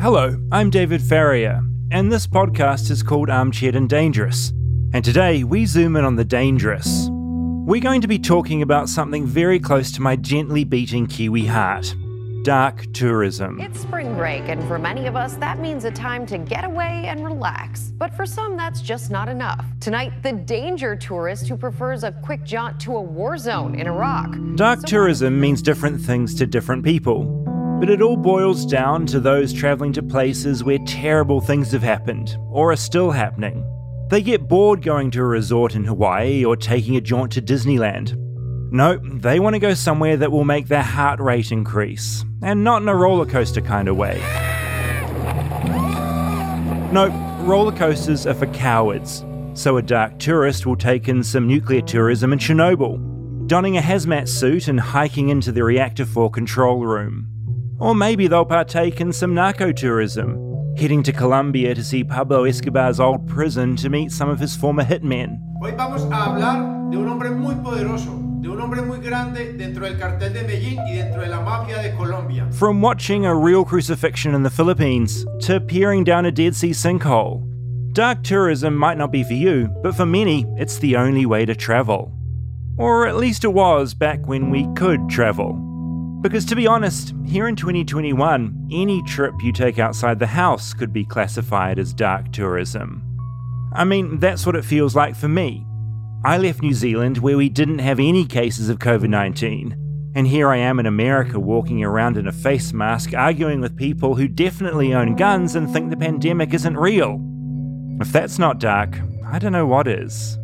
Hello, I'm David Farrier, and this podcast is called Armchaired and Dangerous. And today we zoom in on the dangerous. We're going to be talking about something very close to my gently beating Kiwi heart dark tourism. It's spring break, and for many of us, that means a time to get away and relax. But for some, that's just not enough. Tonight, the danger tourist who prefers a quick jaunt to a war zone in Iraq. Dark tourism means different things to different people. But it all boils down to those travelling to places where terrible things have happened, or are still happening. They get bored going to a resort in Hawaii or taking a jaunt to Disneyland. No, they want to go somewhere that will make their heart rate increase, and not in a roller coaster kind of way. No, roller coasters are for cowards, so a dark tourist will take in some nuclear tourism in Chernobyl, donning a hazmat suit and hiking into the reactor 4 control room. Or maybe they'll partake in some narco tourism, heading to Colombia to see Pablo Escobar's old prison to meet some of his former hitmen. Hoy vamos a hablar de un hombre muy poderoso, de un hombre muy grande dentro del cartel de Medellín y dentro de la mafia de Colombia. From watching a real crucifixion in the Philippines to peering down a Dead Sea sinkhole, dark tourism might not be for you, but for many, it's the only way to travel. Or at least it was back when we could travel. Because to be honest, here in 2021, any trip you take outside the house could be classified as dark tourism. I mean, that's what it feels like for me. I left New Zealand where we didn't have any cases of COVID 19. And here I am in America walking around in a face mask arguing with people who definitely own guns and think the pandemic isn't real. If that's not dark, I don't know what is.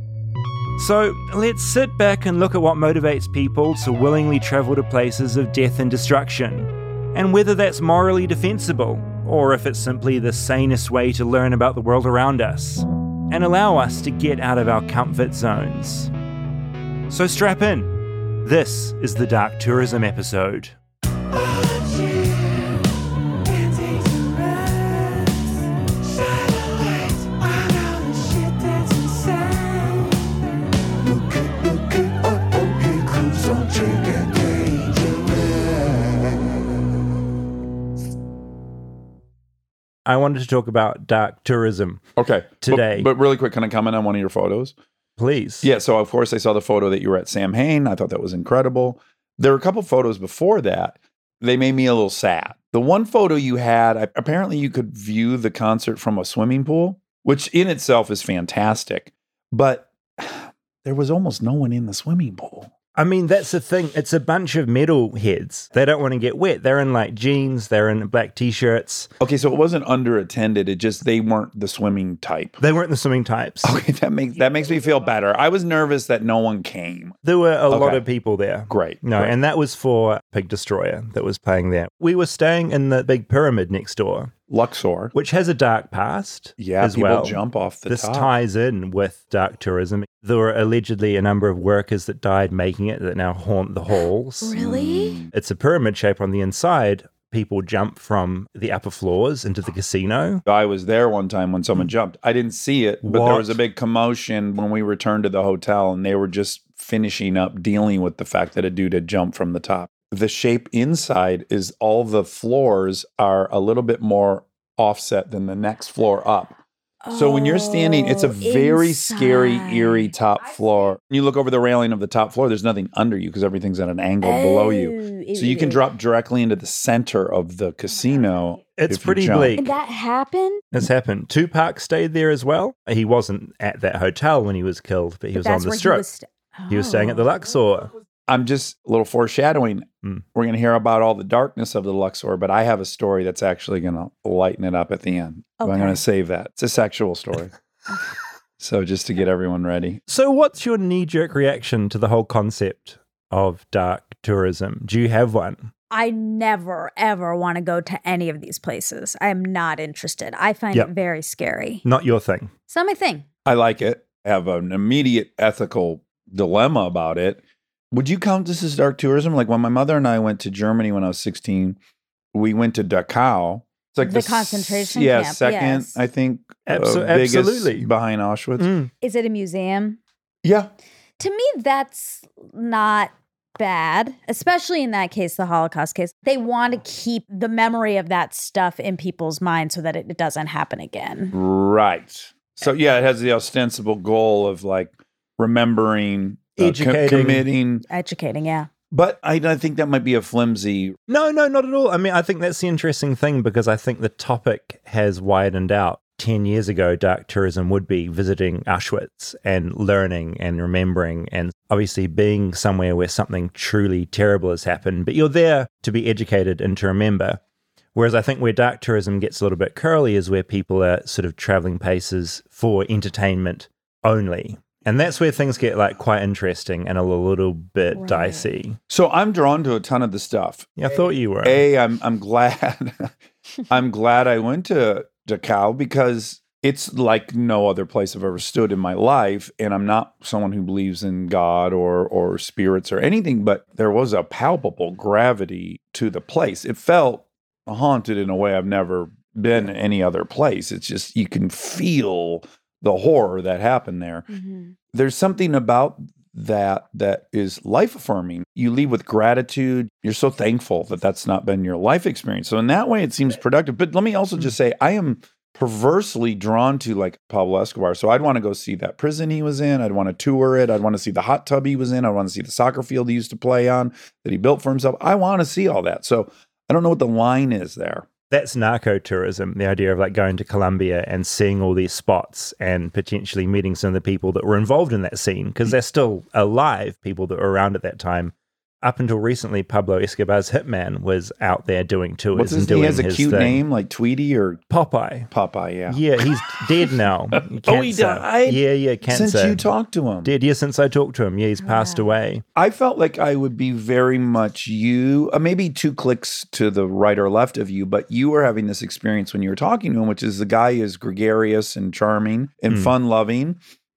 So let's sit back and look at what motivates people to willingly travel to places of death and destruction, and whether that's morally defensible, or if it's simply the sanest way to learn about the world around us and allow us to get out of our comfort zones. So strap in. This is the Dark Tourism episode. I wanted to talk about dark tourism. Okay. Today. But, but really quick, can I comment on one of your photos? Please. Yeah. So, of course, I saw the photo that you were at Samhain. I thought that was incredible. There were a couple photos before that. They made me a little sad. The one photo you had, I- apparently, you could view the concert from a swimming pool, which in itself is fantastic. But there was almost no one in the swimming pool. I mean, that's the thing. It's a bunch of metal heads. They don't want to get wet. They're in like jeans, they're in black t shirts. Okay. So it wasn't underattended. It just, they weren't the swimming type. They weren't the swimming types. Okay. That makes, that makes me feel better. I was nervous that no one came. There were a lot of people there. Great. No, great. and that was for Pig Destroyer that was playing there. We were staying in the big pyramid next door, Luxor. which has a dark past Yeah, as people well. jump off the this top. ties in with dark tourism. There were allegedly a number of workers that died making it that now haunt the halls. Really? Mm. It's a pyramid shape on the inside. People jump from the upper floors into the casino. I was there one time when someone mm. jumped. I didn't see it, but there was a big commotion when we returned to the hotel and they were just finishing up dealing with the fact that a dude had jumped from the top. The shape inside is all the floors are a little bit more offset than the next floor up. So when you're standing, it's a Oh, very scary, eerie top floor. You look over the railing of the top floor, there's nothing under you because everything's at an angle below you. Oh, So you can drop directly into the center of the casino. It's pretty bleak. And that happened? This happened. Tupac stayed there as well. He wasn't at that hotel when he was killed, but he But was on the strip. He was, st- He was staying at the Oh. Luxor. I'm just a little foreshadowing. Mm. We're going to hear about all the darkness of the Luxor, but I have a story that's actually going to lighten it up at the end. But I'm going to save that. It's a sexual story. so just to get everyone ready. So, what's your knee jerk reaction to the whole concept of dark tourism? Do you have one? I never, ever want to go to any of these places. I am not interested. I find Yep. it very scary. Not your thing. It's not my thing. I like it. I have an immediate ethical dilemma about it. Would you count this as dark tourism? Like when my mother and I went to Germany when I was 16, we went to Dachau. It's like The s- concentration yeah, camp, second, yes. I think, uh, biggest absolutely. behind Auschwitz. Mm. Is it a museum? Yeah, To me, that's not bad, especially in that case, the Holocaust case. They want to keep the memory of that stuff in people's minds so that it doesn't happen again. Right. So yeah, it has the ostensible goal of like remembering, uh, co- Educating. committing. Educating, yeah. But I, I think that might be a flimsy. No, no, not at all. I mean, I think that's the interesting thing because I think the topic has widened out. 10 years ago, dark tourism would be visiting Auschwitz and learning and remembering and obviously being somewhere where something truly terrible has happened. But you're there to be educated and to remember. Whereas I think where dark tourism gets a little bit curly is where people are sort of traveling places for entertainment only. And that's where things get like quite interesting and a little bit Right. dicey. So I'm drawn to a ton of the stuff. Yeah, I thought you were. A, I'm I'm glad I'm glad I went to Dachau because it's like no other place I've ever stood in my life. And I'm not someone who believes in God or or spirits or anything, but there was a palpable gravity to the place. It felt haunted in a way I've never been any other place. It's just you can feel the horror that happened there mm-hmm. there's something about that that is life affirming. You leave with gratitude. You're so thankful that that's not been your life experience. So in that way, it seems productive. But let me also mm-hmm. just say, I am perversely drawn to like Pablo Escobar. So I'd want to go see that prison he was in. I'd want to tour it. I'd want to see the hot tub he was in. I want to see the soccer field he used to play on that he built for himself. I want to see all that. So I don't know what the line is there. That's narco tourism the idea of like going to colombia and seeing all these spots and potentially meeting some of the people that were involved in that scene because mm. they're still alive people that were around at that time up until recently pablo escobar's hitman was out there doing tours What's his and name? doing He has a cute thing. name like Tweety or popeye Popeye. Yeah. yeah he's dead now Oh, he died? yeah yeah cancer Since you talked to him. dead yeah since i talked to him yeah he's passed Wow. away I felt like I would be very much you, uh, maybe two clicks to the right or left of you, but you were having this experience when you were talking to him, which is the guy is gregarious and charming and Mm. fun loving.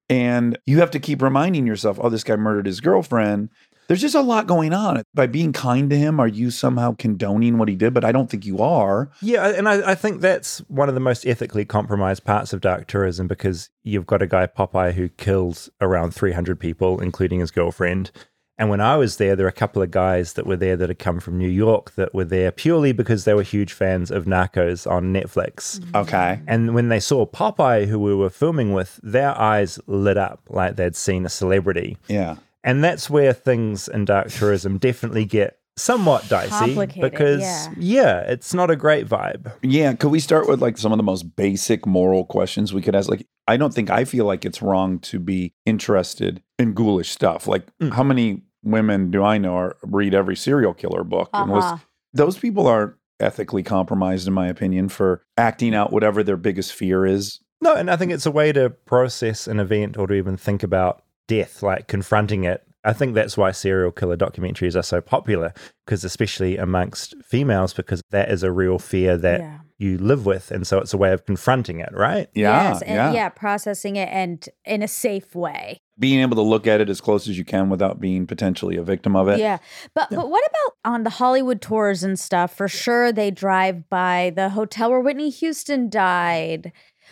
And you have to keep reminding yourself, oh, this guy murdered his girlfriend. There's just a lot going on. By being kind to him, are you somehow condoning what he did? But I don't think you are. Yeah, and I, I think that's one of the most ethically compromised parts of dark tourism because you've got a guy Popeye who kills around 300 people, including his girlfriend. And when I was there, there were a couple of guys that were there that had come from New York that were there purely because they were huge fans of Narcos on Netflix. Mm-hmm. Okay. And when they saw Popeye, who we were filming with, their eyes lit up like they'd seen a celebrity. Yeah. And that's where things in dark tourism definitely get somewhat dicey because yeah. yeah, it's not a great vibe. Yeah, could we start with like some of the most basic moral questions we could ask? Like, I don't think I feel like it's wrong to be interested in ghoulish stuff. Like, Mm. how many women do I know are, read every serial killer book? And was, Uh-huh. those people aren't ethically compromised, in my opinion, for acting out whatever their biggest fear is. No, and I think it's a way to process an event or to even think about death, like confronting it. I think that's why serial killer documentaries are so popular, because especially amongst females, because that is a real fear that Yeah. you live with. And so it's a way of confronting it, right? Yeah, yes, and yeah. yeah, processing it and in a safe way. Being able to look at it as close as you can without being potentially a victim of it. Yeah. But but what about on the Hollywood tours and stuff? For sure they drive by the hotel where Whitney Houston died.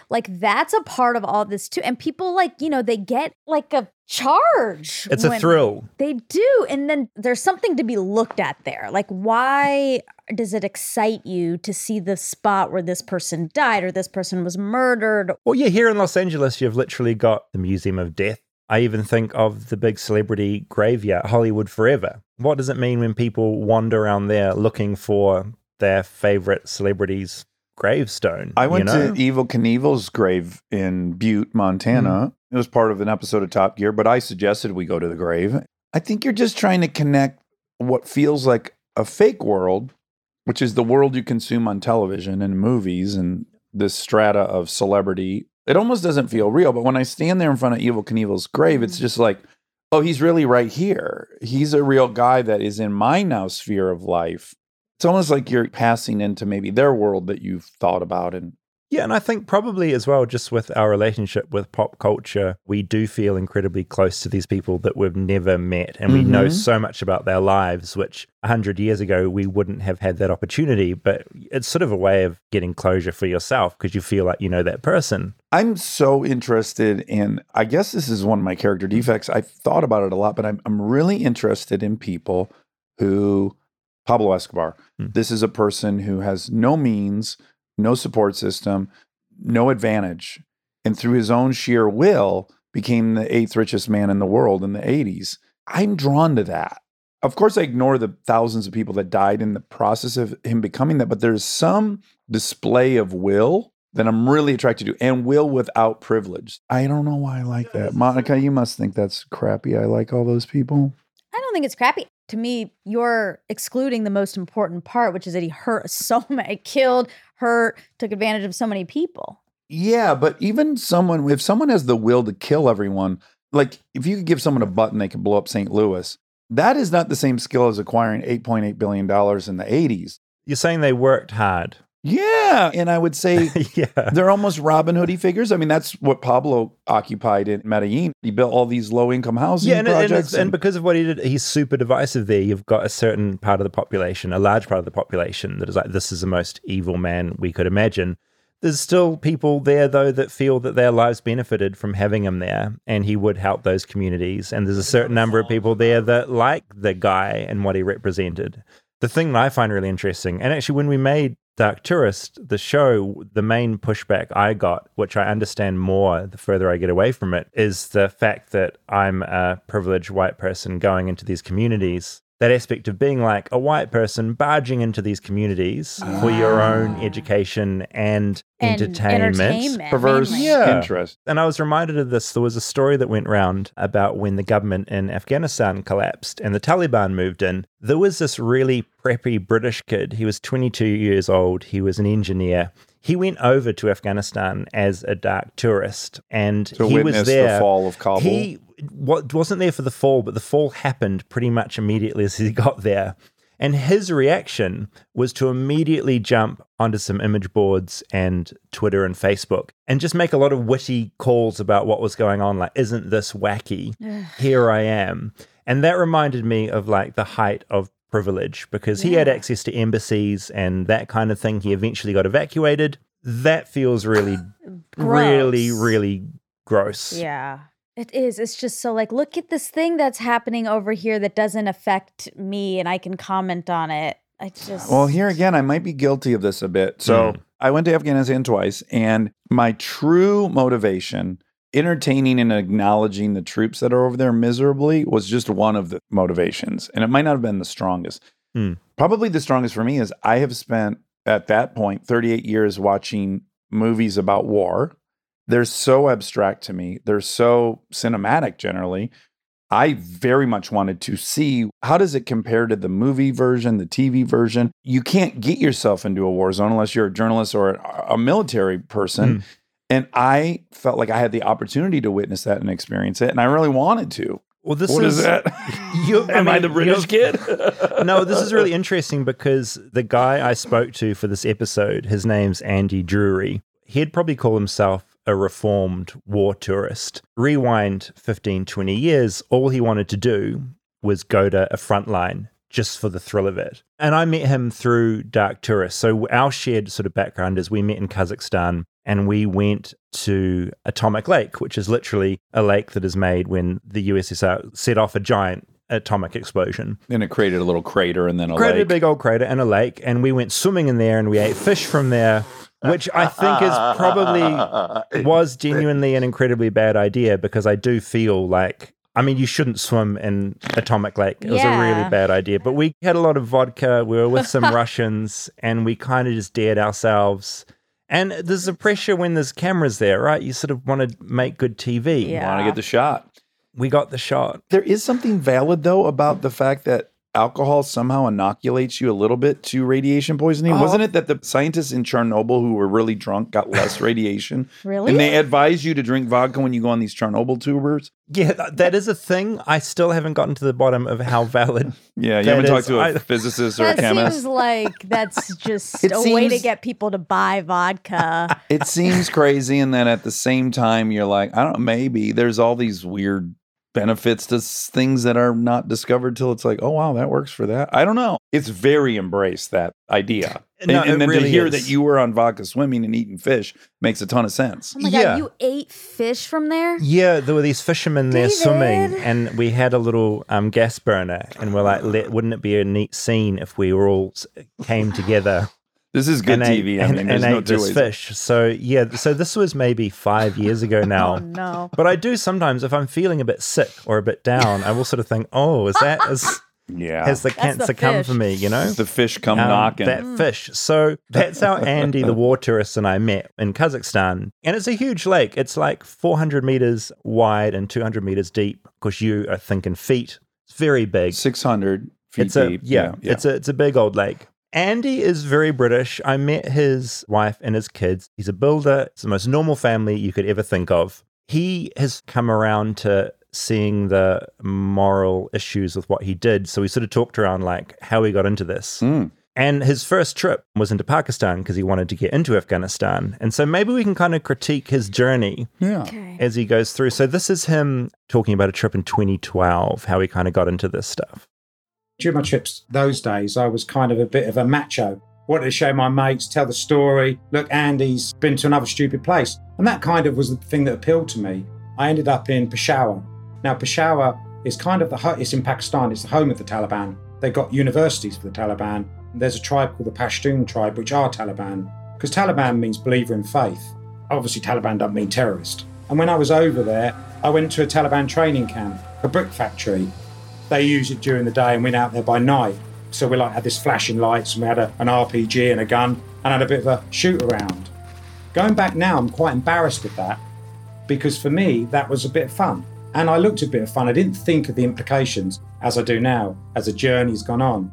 Like that's a part of all this too. And people like, you know, they get like a charge. It's a thrill. They do. And then there's something to be looked at there. Like why does it excite you to see the spot where this person died or this person was murdered? Well, yeah, here in Los Angeles, you've literally got the Museum of Death. I even think of the big celebrity graveyard, Hollywood Forever. What does it mean when people wander around there looking for their favorite celebrity's gravestone? I went you know? to Evel Knievel's grave in Butte, Montana. Mm. It was part of an episode of Top Gear, but I suggested we go to the grave. I think you're just trying to connect what feels like a fake world, which is the world you consume on television and movies and this strata of celebrity. It almost doesn't feel real, but when I stand there in front of Evel Knievel's grave, it's mm. just like, oh, he's really right here. He's a real guy that is in my now sphere of life. It's almost like you're passing into maybe their world that you've thought about and Yeah, and I think probably as well, just with our relationship with pop culture, we do feel incredibly close to these people that we've never met. And we know Mhm. so much about their lives, which 100 years ago we wouldn't have had that opportunity. But it's sort of a way of getting closure for yourself because you feel like you know that person. I'm so interested in, I guess this is one of my character defects. I've thought about it a lot, but I'm, I'm really interested in people who, Pablo Escobar, Hmm. this is a person who has no means, no support system, no advantage, and through his own sheer will became the eighth richest man in the world in the 80s. I'm drawn to that. Of course, I ignore the thousands of people that died in the process of him becoming that, but there's some display of will that I'm really attracted to, and will without privilege. I don't know why I like that. Monica, you must think that's crappy. I like all those people. I don't think it's crappy. To me, you're excluding the most important part, which is that he hurt so many, killed, hurt, took advantage of so many people. Yeah, but even someone, if someone has the will to kill everyone, like if you could give someone a button, they could blow up St. Louis. That is not the same skill as acquiring $8.8 billion in the 80s. You're saying they worked hard. Yeah. And I would say yeah. they're almost Robin Hoodie figures. I mean, that's what Pablo occupied in Medellin. He built all these low income housing Yeah, and, and, projects. it's- and because of what he did, he's super divisive there. You've got a certain part of the population, a large part of the population, that is like, this is the most evil man we could imagine. There's still people there, though, that feel that their lives benefited from having him there, and he would help those communities. And there's a certain number of people there that like the guy and what he represented. The thing that I find really interesting, and actually, when we made Dark Tourist, the show, the main pushback I got, which I understand more the further I get away from it, is the fact that I'm a privileged white person going into these communities. That aspect of being like a white person barging into these communities for your ah. own education and, And perverse entertainment. mainly. Yeah. interest. and I was reminded of this. There was a story that went round about when the government in Afghanistan collapsed and the Taliban moved in. There was this really preppy British kid. He was 22 years old. He was an engineer. He went over to Afghanistan as a dark tourist and To he was there. the fall of Kabul. He what wasn't there for the fall, but the fall happened pretty much immediately as he got there. And his reaction was to immediately jump onto some image boards and Twitter and Facebook and just make a lot of witty calls about what was going on. Like, isn't this wacky? Here I am. And that reminded me of like the height of privilege because he had access to embassies and that kind of thing. He eventually got evacuated. That feels really, really, really gross. Yeah. It is. It's just so like, look at this thing that's happening over here that doesn't affect me and I can comment on it. I just Well, here again, I might be guilty of this a bit. So Mm. I went to Afghanistan twice, and my true motivation, entertaining and acknowledging the troops that are over there miserably, was just one of the motivations. And it might not have been the strongest. Mm. Probably the strongest for me is I have spent at that point 38 years watching movies about war. They're so abstract to me, they're so cinematic generally. I very much wanted to see how does it compare to the movie version, the TV version. You can't get yourself into a war zone unless you're a journalist or a, a military person. And I felt like I had the opportunity to witness that and experience it, and I really wanted to. Well, this What is that? You, Am I mean, the British kid? no, this is really interesting because the guy I spoke to for this episode, his name's Andy Drury. He'd probably call himself a reformed war tourist. Rewind 15, 20 years, all he wanted to do was go to a front line just for the thrill of it. And I met him through Dark Tourist. So our shared sort of background is we met in Kazakhstan and we went to Atomic Lake, which is literally a lake that is made when the USSR set off a giant atomic explosion and it created a little crater and then a created a big old crater and a lake, and we went swimming in there and we ate fish from there, which I think is probably was genuinely an incredibly bad idea because I do feel like. I mean, you shouldn't swim in Atomic Lake. It was a really bad idea. But we had a lot of vodka. We were with some Russians, and we kind of just dared ourselves. And there's a pressure when there's cameras there, right? You sort of want to make good TV. Yeah. want to get the shot. We got the shot. There is something valid though about the fact that alcohol somehow inoculates you a little bit to radiation poisoning? Oh. Wasn't it that the scientists in Chernobyl who were really drunk got less radiation? Really? And they advise you to drink vodka when you go on these Chernobyl tubers? Yeah, th- that is a thing. I still haven't gotten to the bottom of how valid. Yeah, you That haven't is- talked to a I- physicist or a that chemist. seems like that's just It a way to get people to buy vodka. it seems crazy and then at the same time you're like i don't know maybe there's all these weird benefits to things that are not discovered till it's like oh wow that works for that i don't know it's very embraced that idea No, and, and then really to hear is. that you were on vodka swimming and eating fish makes a ton of sense Oh my Yeah. god, you ate fish from there? Yeah, there were these fishermen there swimming, and we had a little um, gas burner, and we're like, wouldn't it be a neat scene if we were all came together this is good and tv i and, mean and there's no ate two this ways fish? So yeah, so this was maybe five years ago now. Oh no. But I do sometimes, if I'm feeling a bit sick or a bit down, I will sort of think, "Oh, is that is, yeah has the That's the cancer come for me?" You know, the fish come Um, knocking That fish. So that's how Andy, the war tourist, and I met in Kazakhstan. And it's a huge lake. It's like 400 meters wide and 200 meters deep. Of course, you are thinking feet. It's very big. 600 feet It's a deep yeah, It's a it's a big old lake. Andy is very British. I met his wife and his kids. He's a builder. It's the most normal family you could ever think of. He has come around to seeing the moral issues with what he did. So we sort of talked around like how he got into this. Mm. And his first trip was into Pakistan because he wanted to get into Afghanistan. And so maybe we can kind of critique his journey yeah Okay. as he goes through. So this is him talking about a trip in 2012, how he kind of got into this stuff. During my trips those days, I was kind of a bit of a macho. Wanted to show my mates, tell the story. Look, Andy's been to another stupid place. And that kind of was the thing that appealed to me. I ended up in Peshawar. Now, Peshawar is kind of the, ho- it's in Pakistan, it's the home of the Taliban. They've got universities for the Taliban. There's a tribe called the Pashtun tribe, which are Taliban. Because Taliban means believer in faith. Obviously, Taliban doesn't mean terrorist. And when I was over there, I went to a Taliban training camp, a brick factory they use it during the day and went out there by night. So we like had this flashing lights and we had a, an RPG and a gun and had a bit of a shoot around. Going back now, I'm quite embarrassed at that because for me that was a bit of fun. And I looked a bit of fun. I didn't think of the implications as I do now as the journey's gone on.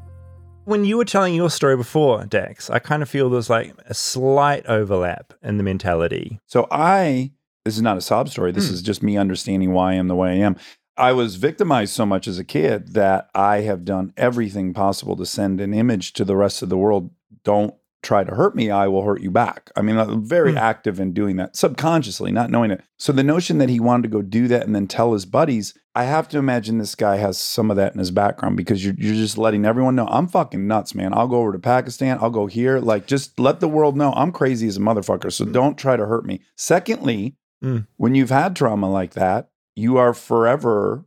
When you were telling your story before, Dax, I kind of feel there's like a slight overlap in the mentality. So I, this is not a sob story. This Hmm. is just me understanding why I am the way I am. I was victimized so much as a kid that I have done everything possible to send an image to the rest of the world. Don't try to hurt me. I will hurt you back. I mean, I'm very Hmm. active in doing that subconsciously, not knowing it. So the notion that he wanted to go do that and then tell his buddies, I have to imagine this guy has some of that in his background because you're, you're just letting everyone know I'm fucking nuts, man. I'll go over to Pakistan. I'll go here. Like, just let the world know I'm crazy as a motherfucker. So don't try to hurt me. Secondly, Mm. when you've had trauma like that, you are forever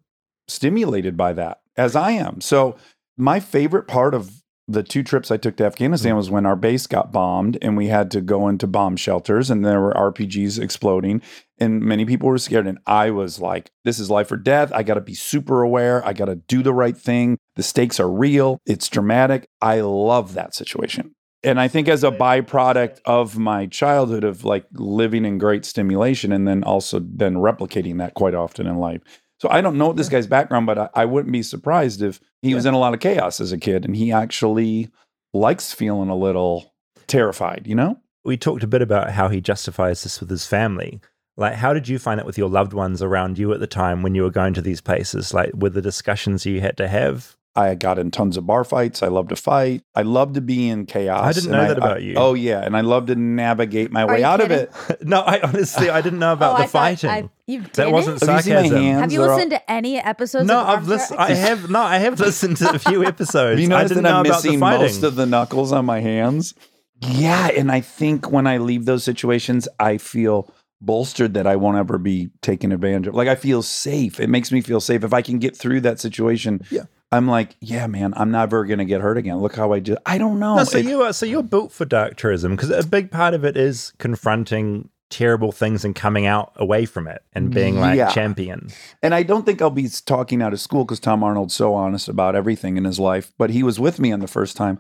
stimulated by that, as I am. So, my favorite part of the two trips I took to Afghanistan mm. was when our base got bombed and we had to go into bomb shelters and there were RPGs exploding and many people were scared. And I was like, this is life or death. I got to be super aware. I got to do the right thing. The stakes are real. It's dramatic. I love that situation. And I think as a byproduct of my childhood of like living in great stimulation and then also then replicating that quite often in life. So I don't know this guy's background, but I, I wouldn't be surprised if he was in a lot of chaos as a kid and he actually likes feeling a little terrified, you know? We talked a bit about how he justifies this with his family. Like, how did you find it with your loved ones around you at the time when you were going to these places? Like, were the discussions you had to have? I got in tons of bar fights. I love to fight. I love to be in chaos. I didn't and know that about I- you. Oh yeah, and I love to navigate my way out kidding? of it. no, I honestly, I didn't know about oh, the I fighting. I, you that didn't? wasn't Have you seen my sarcasm. hands? Have you They're all- listened to any episodes? No, of I've listened. I have no, I have listened to a few episodes. You I didn't that know I'm about the missing fighting. most of the knuckles on my hands? Yeah, and I think when I leave those situations, I feel bolstered that I won't ever be taken advantage of. Like I feel safe. It makes me feel safe if I can get through that situation. Yeah. I'm like, yeah, man, I'm never gonna get hurt again. Look how I just. I don't know. No, so It- you are so you're built for dark tourism because a big part of it is confronting terrible things and coming out away from it and being like Yeah. champion. And I don't think I'll be talking out of school because Tom Arnold's so honest about everything in his life. But he was with me on the first time.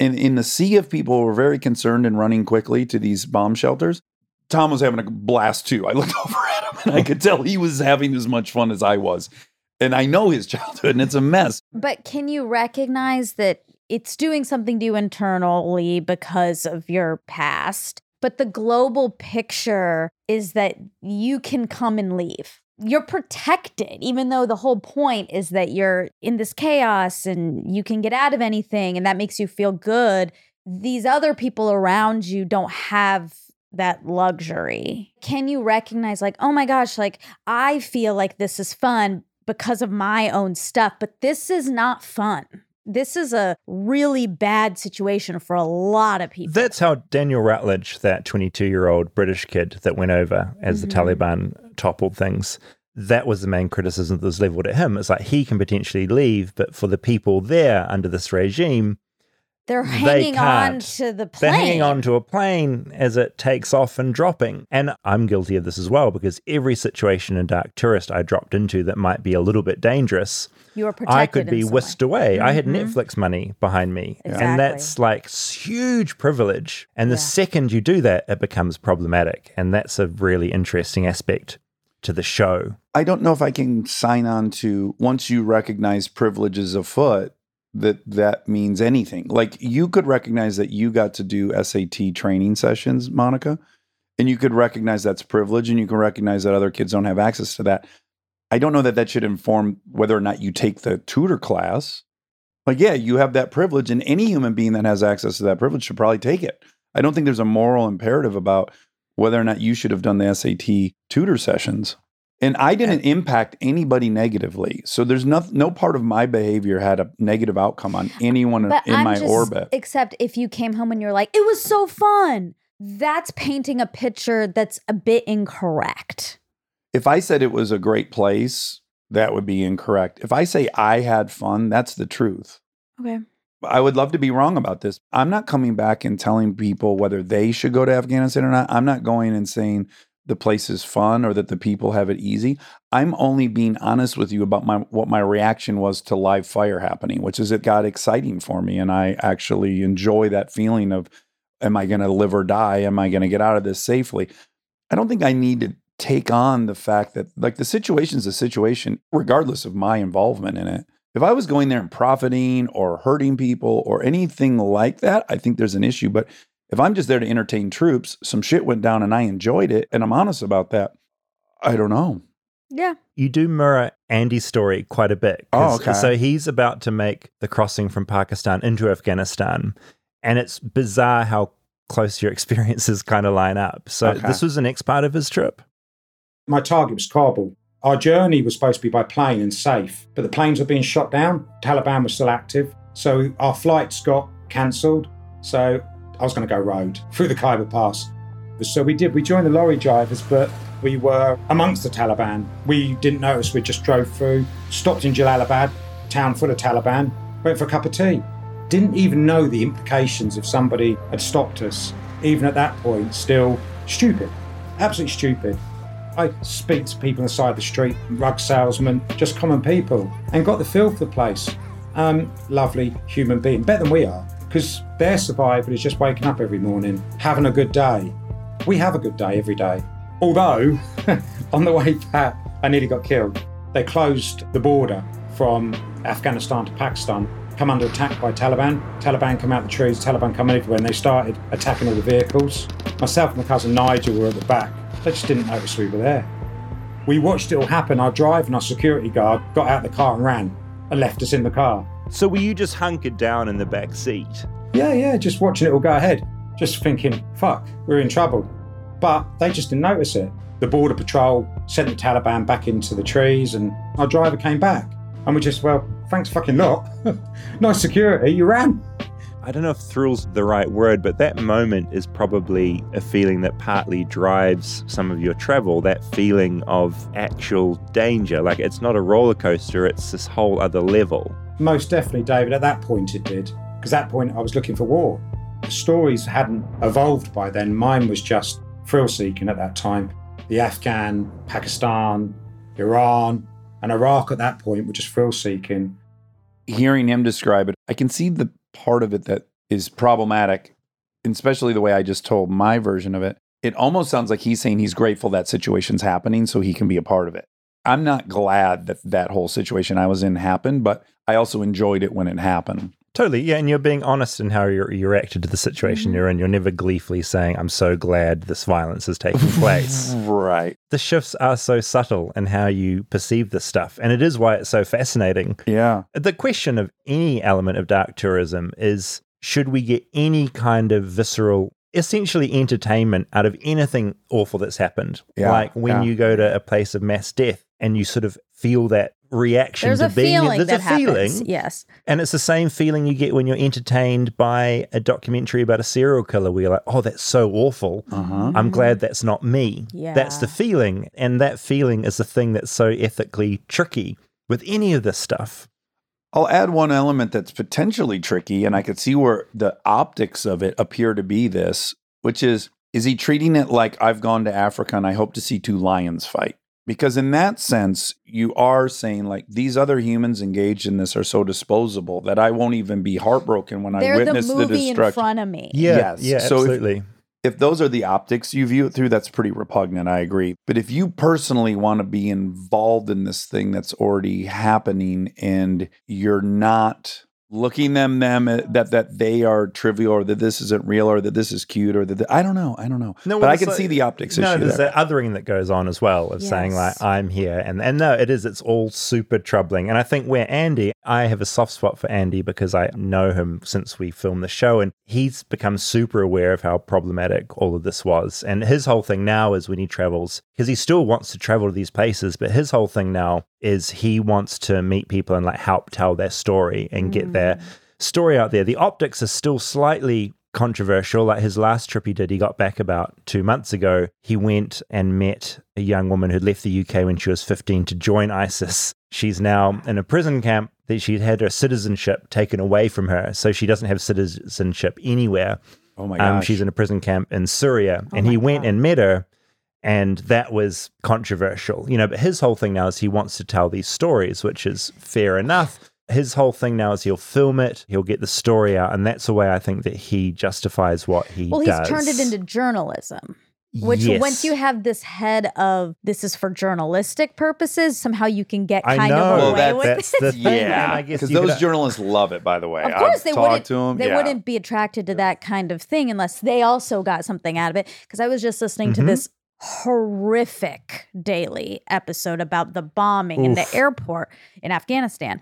And in the sea of people who were very concerned and running quickly to these bomb shelters, Tom was having a blast too. I looked over at him and I could tell he was having as much fun as I was. And I know his childhood and it's a mess. But can you recognize that it's doing something to you internally because of your past? But the global picture is that you can come and leave. You're protected, even though the whole point is that you're in this chaos and you can get out of anything and that makes you feel good. These other people around you don't have that luxury. Can you recognize, like, oh my gosh, like I feel like this is fun because of my own stuff, but this is not fun? This is a really bad situation for a lot of people. That's how Daniel Routledge, that 22 year old British kid that went over as Mhm. the Taliban toppled things, that was the main criticism that was leveled at him. It's like he can potentially leave, but for the people there under this regime, They're They hanging on to the plane. they're hanging on to a plane as it takes off and dropping. And I'm guilty of this as well because every situation in Dark Tourist I dropped into that might be a little bit dangerous, You were protected. I could be some way. whisked away. I had Mhm. Netflix money behind me. Exactly. And that's like huge privilege. And the Yeah. second you do that, it becomes problematic. And that's a really interesting aspect to the show. I don't know if I can sign on to once you recognize privileges afoot that that means anything. Like you could recognize that you got to do SAT training sessions, Monica, and you could recognize that's privilege and you can recognize that other kids don't have access to that. I don't know that that should inform whether or not you take the tutor class. Like yeah, you have that privilege and any human being that has access to that privilege should probably take it. I don't think there's a moral imperative about whether or not you should have done the SAT tutor sessions. And I didn't impact anybody negatively. So there's no, no part of my behavior had a negative outcome on anyone But in I'm my just, orbit. Except if you came home and you're like, it was so fun. That's painting a picture that's a bit incorrect. If I said it was a great place, that would be incorrect. If I say I had fun, that's the truth. Okay. I would love to be wrong about this. I'm not coming back and telling people whether they should go to Afghanistan or not. I'm not going and saying the place is fun or that the people have it easy. I'm only being honest with you about my what my reaction was to live fire happening, which is it got exciting for me and I actually enjoy that feeling of am I going to live or die? Am I going to get out of this safely? I don't think I need to take on the fact that like the situation's a situation regardless of my involvement in it. If I was going there and profiting or hurting people or anything like that, I think there's an issue. But if I'm just there to entertain troops, some shit went down and I enjoyed it, and I'm honest about that, I don't know. Yeah. You do mirror Andy's story quite a bit. Oh, okay. So he's about to make the crossing from Pakistan into Afghanistan. And it's bizarre how close your experiences kind of line up. So Okay. this was the next part of his trip. My target was Kabul. Our journey was supposed to be by plane and safe, but the planes were being shot down. Taliban was still active. So our flights got cancelled. So I was going to go road through the Khyber Pass. So we did. We joined the lorry drivers, but we were amongst the Taliban. We didn't notice. We just drove through, stopped in Jalalabad, town full of Taliban, went for a cup of tea. Didn't even know the implications if somebody had stopped us. Even at that point, still stupid. Absolutely stupid. I speak to people on the side of the street, rug salesmen, just common people, and got the feel for the place. Um, lovely human being, better than we are, because their survival is just waking up every morning, having a good day. We have a good day every day. Although, on the way back, I nearly got killed. They closed the border from Afghanistan to Pakistan, come under attack by Taliban. Taliban come out the trees, Taliban come everywhere, and they started attacking all the vehicles. Myself and my cousin Nigel were at the back. They just didn't notice we were there. We watched it all happen. Our driver and our security guard got out of the car and ran and left us in the car. So were you just hunkered down in the back seat? Yeah, yeah, just watching it all go ahead. Just thinking, fuck, we're in trouble. But they just didn't notice it. The border patrol sent the Taliban back into the trees and our driver came back. And we just, well, thanks fucking lot. nice security, you ran. I don't know if thrill's the right word, but that moment is probably a feeling that partly drives some of your travel, that feeling of actual danger. Like it's not a roller coaster, it's this whole other level. Most definitely, David, at that point it did. Because at that point I was looking for war. The stories hadn't evolved by then. Mine was just thrill seeking at that time. The Afghan, Pakistan, Iran, and Iraq at that point were just thrill seeking. Hearing him describe it, I can see the part of it that is problematic, especially the way I just told my version of it. It almost sounds like he's saying he's grateful that situation's happening so he can be a part of it. I'm not glad that that whole situation I was in happened, but I also enjoyed it when it happened. Totally, yeah, and you're being honest in how you're, you reacted to the situation mm-hmm. you're in. You're never gleefully saying, "I'm so glad this violence is taking place." Right. the shifts are so subtle in how you perceive this stuff, and it is why it's so fascinating. Yeah. The question of any element of dark tourism is: should we get any kind of visceral, essentially entertainment out of anything awful that's happened? Yeah, like when yeah. you go to a place of mass death and you sort of feel that reaction There's to a being feeling there's that a happens. feeling Yes. and it's the same feeling you get when you're entertained by a documentary about a serial killer where you're like, oh, that's so awful. Uh-huh. I'm glad that's not me. That's the feeling. And that feeling is the thing that's so ethically tricky with any of this stuff. I'll add one element that's potentially tricky, and I could see where the optics of it appear to be this, which is is he treating it like I've gone to Africa and I hope to see two lions fight? Because in that sense, you are saying like these other humans engaged in this are so disposable that I won't even be heartbroken when I They're the witness the, movie in destruction. front of me. Yeah. Yes. Yeah, So if- absolutely. if those are the optics you view it through, that's pretty repugnant. I agree. But if you personally want to be involved in this thing that's already happening and you're not looking them them uh, that that they are trivial or that this isn't real or that this is cute or that I don't know. I don't know. No, but I can like- see the optics no, issue there's there. that othering that goes on as well of saying like I'm here, and and no, it is. It's all super troubling. And I think where Andy, I have a soft spot for Andy because I know him since we filmed the show, and he's become super aware of how problematic all of this was. And his whole thing now is when he travels, because he still wants to travel to these places, but his whole thing now is he wants to meet people and like help tell their story and get their story out there. The optics are still slightly controversial. Like his last trip he did, he got back about two months ago. He went and met a young woman who'd left the UK when she was 15 to join ISIS. She's now in a prison camp that she'd had her citizenship taken away from her. So she doesn't have citizenship anywhere. oh my Um, gosh. she's in a prison camp in Syria. and he went and met her. And that was controversial, you know. But his whole thing now is he wants to tell these stories, which is fair enough. His whole thing now is he'll film it, he'll get the story out, and that's the way I think that he justifies what he Well, does. Well, he's turned it into journalism. Which Yes. once you have this head of this is for journalistic purposes, somehow you can get I kind know of Well, away that- with that's it. the thing. yeah, I guess because those could- journalists love it. By the way, Of course, I've they wouldn't. to them. They yeah. wouldn't be attracted to that kind of thing unless they also got something out of it. Because I was just listening Mm-hmm. to this horrific daily episode about the bombing in the airport in Afghanistan,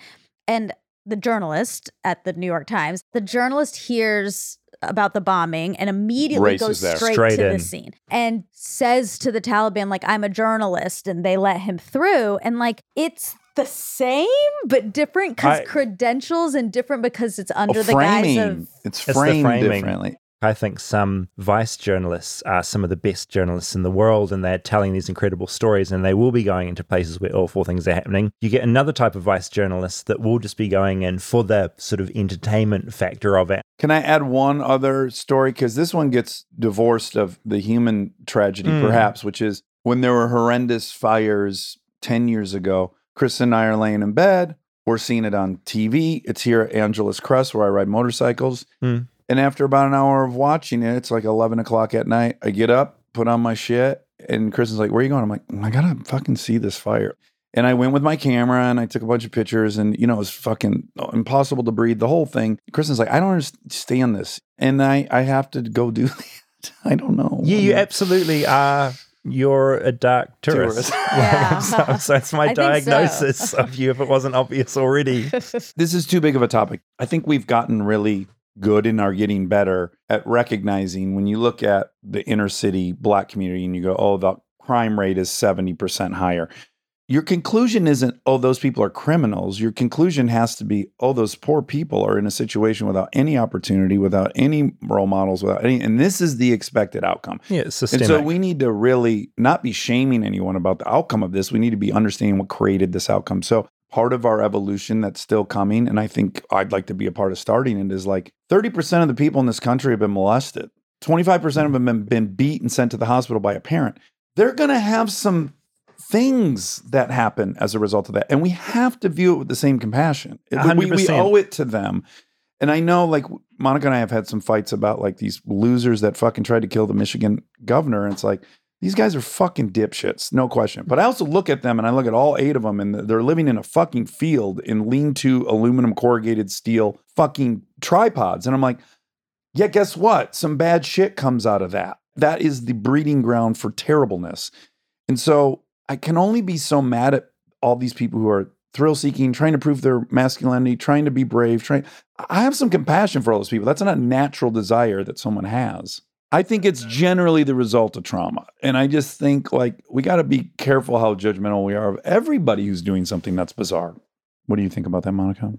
and the journalist at the New York Times, the journalist hears about the bombing and immediately Races goes there. straight, Straight to in. the scene and says to the Taliban like I'm a journalist and they let him through and like it's the same but different because credentials and different because it's oh, under Oh, the framing. guise of it's the framed framing. differently. I think some vice journalists are some of the best journalists in the world and they're telling these incredible stories and they will be going into places where awful things are happening. You get another type of vice journalist that will just be going in for the sort of entertainment factor of it. Can I add one other story? Because this one gets divorced of the human tragedy, Mm. perhaps, which is when there were horrendous fires 10 years ago. Chris and I are laying in bed. We're seeing it on TV. It's here at Angeles Crest where I ride motorcycles. Mm. And after about an hour of watching it, it's like 11 o'clock at night. I get up, put on my shit, and Chris is like, Where are you going? I'm like, I gotta fucking see this fire. And I went with my camera and I took a bunch of pictures, and you know, it was fucking uh, impossible to breathe, the whole thing. Kristen's like, I don't understand this. And I, I have to go do that. I don't know. Yeah, you absolutely are. You're a dark tourist. Tourist. Yeah. so, so it's my I think so. diagnosis of you if it wasn't obvious already. this is too big of a topic. I think we've gotten really good and are getting better at recognizing when you look at the inner city black community and you go, oh, the crime rate is 70% higher. Your conclusion isn't, oh, those people are criminals. Your conclusion has to be, oh, those poor people are in a situation without any opportunity, without any role models, without any. And this is the expected outcome. Yeah, it's And so we need to really not be shaming anyone about the outcome of this. We need to be understanding what created this outcome. So part of our evolution that's still coming, and I think I'd like to be a part of starting it, is like 30% of the people in this country have been molested. 25% of them have been beat and sent to the hospital by a parent. They're going to have some things that happen as a result of that. And we have to view it with the same compassion. We, we owe it to them. And I know, like, Monica and I have had some fights about like these losers that fucking tried to kill the Michigan governor. And it's like, These guys are fucking dipshits, no question. But I also look at them and I look at all eight of them and they're living in a fucking field in lean to aluminum corrugated steel fucking tripods. And I'm like, yeah, guess what? Some bad shit comes out of that. That is the breeding ground for terribleness. And so I can only be so mad at all these people who are thrill seeking, trying to prove their masculinity, trying to be brave, trying I have some compassion for all those people. That's not a natural desire that someone has. I think it's generally the result of trauma. And I just think like we got to be careful how judgmental we are of everybody who's doing something that's bizarre. What do you think about that, Monica?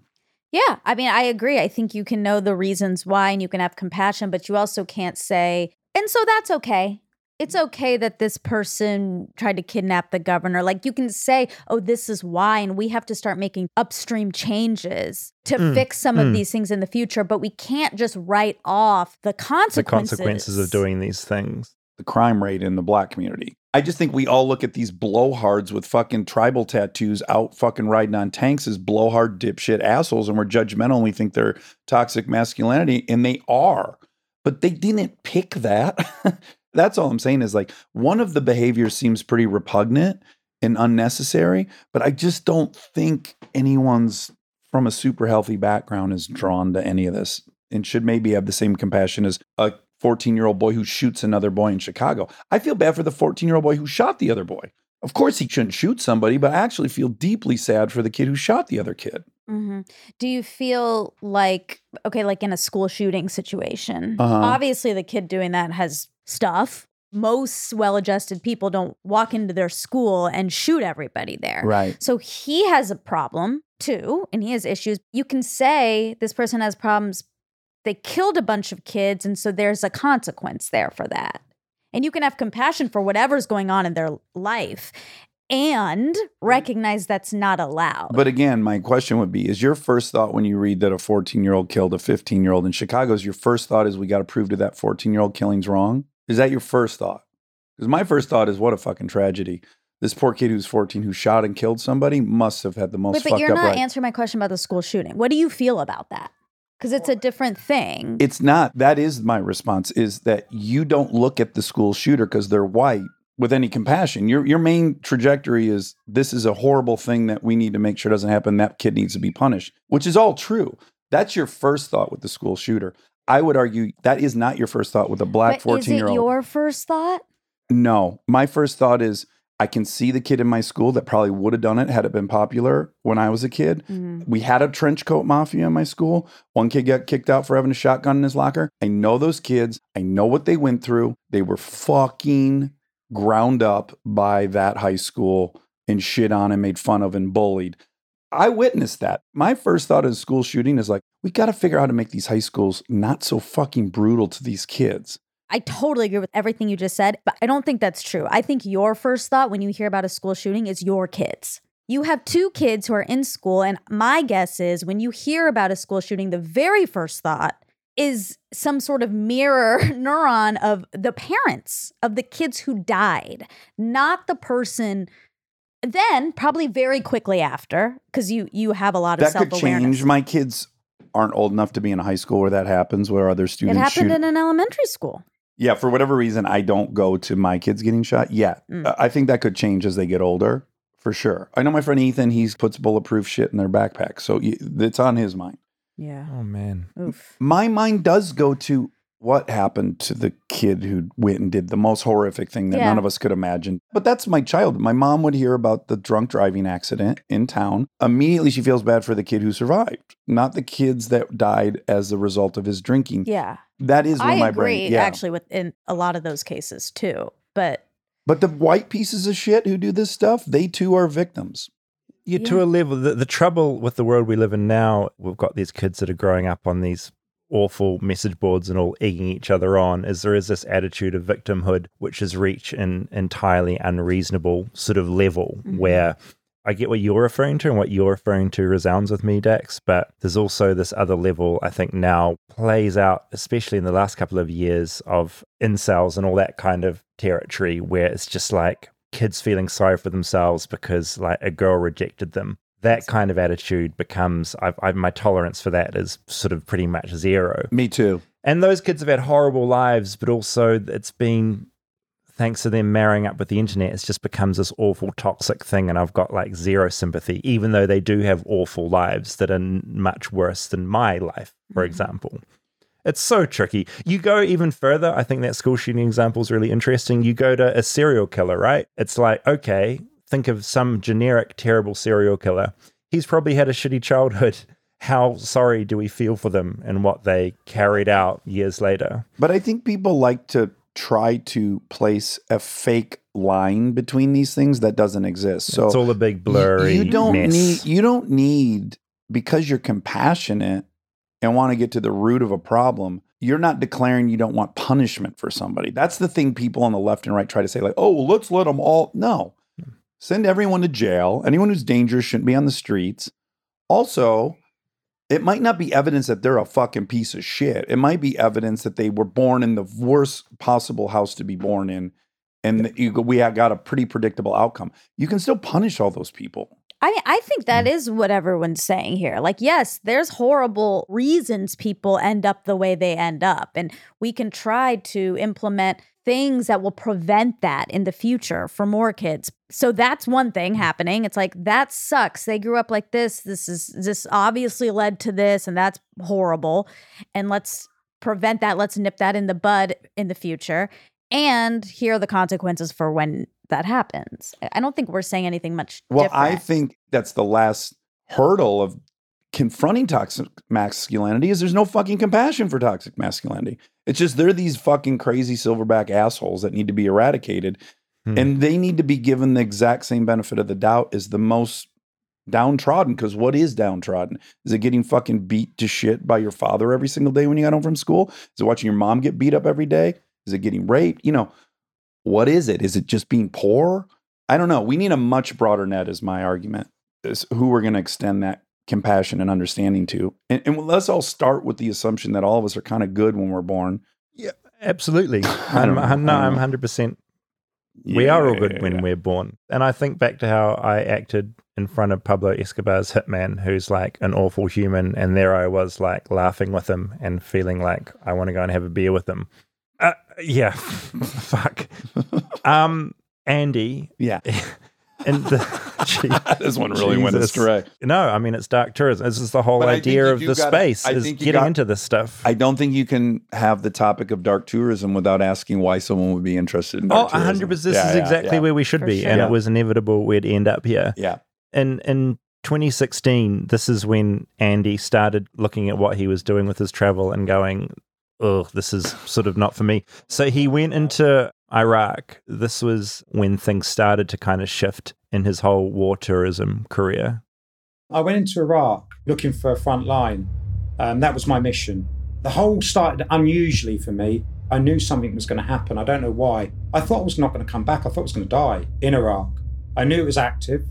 Yeah, I mean, I agree. I think you can know the reasons why and you can have compassion, but you also can't say, and so that's okay. It's okay that this person tried to kidnap the governor. Like you can say, oh, this is why. And we have to start making upstream changes to Mm, fix some of mm. these things in the future. But we can't just write off the The consequences. consequences of doing these things. The crime rate in the black community. I just think we all look at these blowhards with fucking tribal tattoos out fucking riding on tanks as blowhard dipshit assholes and we're judgmental and we think they're toxic masculinity and they are. But they didn't pick that. That's all I'm saying is like one of the behaviors seems pretty repugnant and unnecessary, but I just don't think anyone's from a super healthy background is drawn to any of this and should maybe have the same compassion as a 14 year old boy who shoots another boy in Chicago. I feel bad for the 14 year old boy who shot the other boy. Of course, he shouldn't shoot somebody, but I actually feel deeply sad for the kid who shot the other kid. Hmm Do you feel like, okay, like in a school shooting situation, Uh-huh. obviously the kid doing that has stuff. Most well adjusted people don't walk into their school and shoot everybody there. Right. So he has a problem too, and he has issues. You can say this person has problems. They killed a bunch of kids, and so there's a consequence there for that. And you can have compassion for whatever's going on in their life and mm. recognize that's not allowed. But again, my question would be Is your first thought when you read that a 14 year old killed a 15 year old in Chicago, is your first thought is we got to prove to that 14 year old killing's wrong? Is that your first thought? Because my first thought is what a fucking tragedy. This poor kid who's 14 who shot and killed somebody must have had the most Wait, but you're not answering my question about the school shooting. What do you feel about that? Because it's a different thing. It's not. That is my response is that you don't look at the school shooter because they're white with any compassion. Your your main trajectory is this is a horrible thing that we need to make sure doesn't happen. That kid needs to be punished, which is all true. That's your first thought with the school shooter. I would argue that is not your first thought with a black 14 year old. your first thought? No, my first thought is I can see the kid in my school that probably would have done it had it been popular when I was a kid. Mhm. We had a trench coat mafia in my school. One kid got kicked out for having a shotgun in his locker. I know those kids. I know what they went through. They were fucking ground up by that high school and shit on and made fun of and bullied. I witnessed that. My first thought of school shooting is like, we got to figure out how to make these high schools not so fucking brutal to these kids. I totally agree with everything you just said, but I don't think that's true. I think your first thought when you hear about a school shooting is your kids. You have two kids who are in school, and my guess is when you hear about a school shooting, the very first thought is some sort of mirror neuron of the parents of the kids who died, not the person. Then, probably very quickly after, because you you have a lot of That self could change. My kids aren't old enough to be in a high school where that happens, where other students. It happened shoot. in an elementary school. Yeah, for whatever reason, I don't go to my kids getting shot yet. Mm. I think that could change as they get older, for sure. I know my friend Ethan; he puts bulletproof shit in their backpack, so it's on his mind. Yeah. Oh man. Oof. My mind does go to what happened to the kid who went and did the most horrific thing that Yeah. none of us could imagine. But that's my child. My mom would hear about the drunk driving accident in town. Immediately, she feels bad for the kid who survived, not the kids that died as a result of his drinking. Yeah. That is where I my agree, brain. Yeah. actually, with in a lot of those cases too. But But the white pieces of shit who do this stuff, they too are victims. Yeah, to a level. The, the trouble with the world we live in now, we've got these kids that are growing up on these awful message boards and all egging each other on, is there is this attitude of victimhood which has reached an entirely unreasonable sort of level Mhm. where I get what you're referring to and what you're referring to resounds with me, Dax, but there's also this other level I think now plays out, especially in the last couple of years of incels and all that kind of territory where it's just like kids feeling sorry for themselves because like a girl rejected them. That kind of attitude becomes, I've, I've, my tolerance for that is sort of pretty much zero. Me too. And those kids have had horrible lives, but also it's been thanks to them marrying up with the internet, it just becomes this awful toxic thing. And I've got like zero sympathy, even though they do have awful lives that are n- much worse than my life, for mm. example. It's so tricky. You go even further. I think that school shooting example is really interesting. You go to a serial killer, right? It's like, okay, think of some generic, terrible serial killer. He's probably had a shitty childhood. How sorry do we feel for them and what they carried out years later? But I think people like to try to place a fake line between these things that doesn't exist. So it's all a big you- blurry you, don't mess. need you don't need because you're compassionate and want to get to the root of a problem. You're not declaring you don't want punishment for somebody. That's the thing people on the left and right try to say, like, oh, well, let's let them all. No, hmm. send everyone to jail. Anyone who's dangerous shouldn't be on the streets. Also, it might not be evidence that they're a fucking piece of shit. It might be evidence that they were born in the worst possible house to be born in, and you we have got a pretty predictable outcome. You can still punish all those people. I mean, I think that Mm. what everyone's saying here. Like, yes, there's horrible reasons people end up the way they end up. And we can try to implement things that will prevent that in the future for more kids. So that's one thing happening. It's like that sucks. They grew up like this. This is this obviously led to this and that's horrible. And let's prevent that. Let's nip that in the bud in the future. And here are the consequences for when that happens. I- I don't think we're saying anything much Well, different. I think that's the last hurdle of confronting toxic masculinity is there's no fucking compassion for toxic masculinity. It's just they're these fucking crazy silverback assholes that need to be eradicated. Hmm. And they need to be given the exact same benefit of the doubt as the most downtrodden. Because what is downtrodden? Is it getting fucking beat to shit by your father every single day when you got home from school? Is it watching your mom get beat up every day? Is it getting raped? You know, what is it? Is it just being poor? I don't know. We need a much broader net, is my argument, is who we're going to extend that compassion and understanding to. And, and let's all start with the assumption that all of us are kind of good when we're born. Yeah, absolutely. I'm. I'm, no, I'm 100%. we are all good Yeah. when we're born. And I think back to how I acted in front of Pablo Escobar's hitman, who's like an awful human. And there I was, like laughing with him and feeling like I want to go and have a beer with him. Uh, yeah. Fuck. Um, Andy. Yeah. And the, gee, this one really went Jesus. astray. No, I mean, it's dark tourism. This is the whole But idea of the gotta- space, I is getting got- into this stuff. I don't think you can have the topic of dark tourism without asking why someone would be interested in Oh, dark tourism. 100%. This Yeah, is yeah, exactly yeah. where we should For be. sure. And Yeah. it was inevitable we'd end up here. Yeah. And in 2016, this is when Andy started looking at what he was doing with his travel and going, "Oh, this is sort of not for me." So he went into Iraq. This was when things started to kind of shift in his whole war tourism career. I went into Iraq looking for a front line. Um, that was my mission. The whole started unusually for me. I knew something was going to happen. I don't know why. I thought I was not going to come back. I thought I was going to die in Iraq. I knew it was active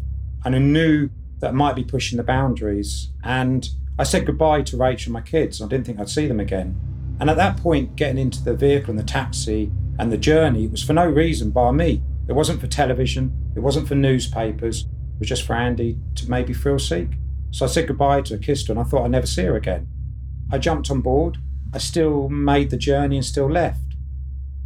and I knew that it might be pushing the boundaries. And I said goodbye to Rachel and my kids. I didn't think I'd see them again. And at that point, getting into the vehicle and the taxi and the journey was for no reason by me. It wasn't for television, it wasn't for newspapers, it was just for Andy to maybe thrill seek. So I said goodbye to her, kissed her, and I thought I'd never see her again. I jumped on board. I still made the journey and still left.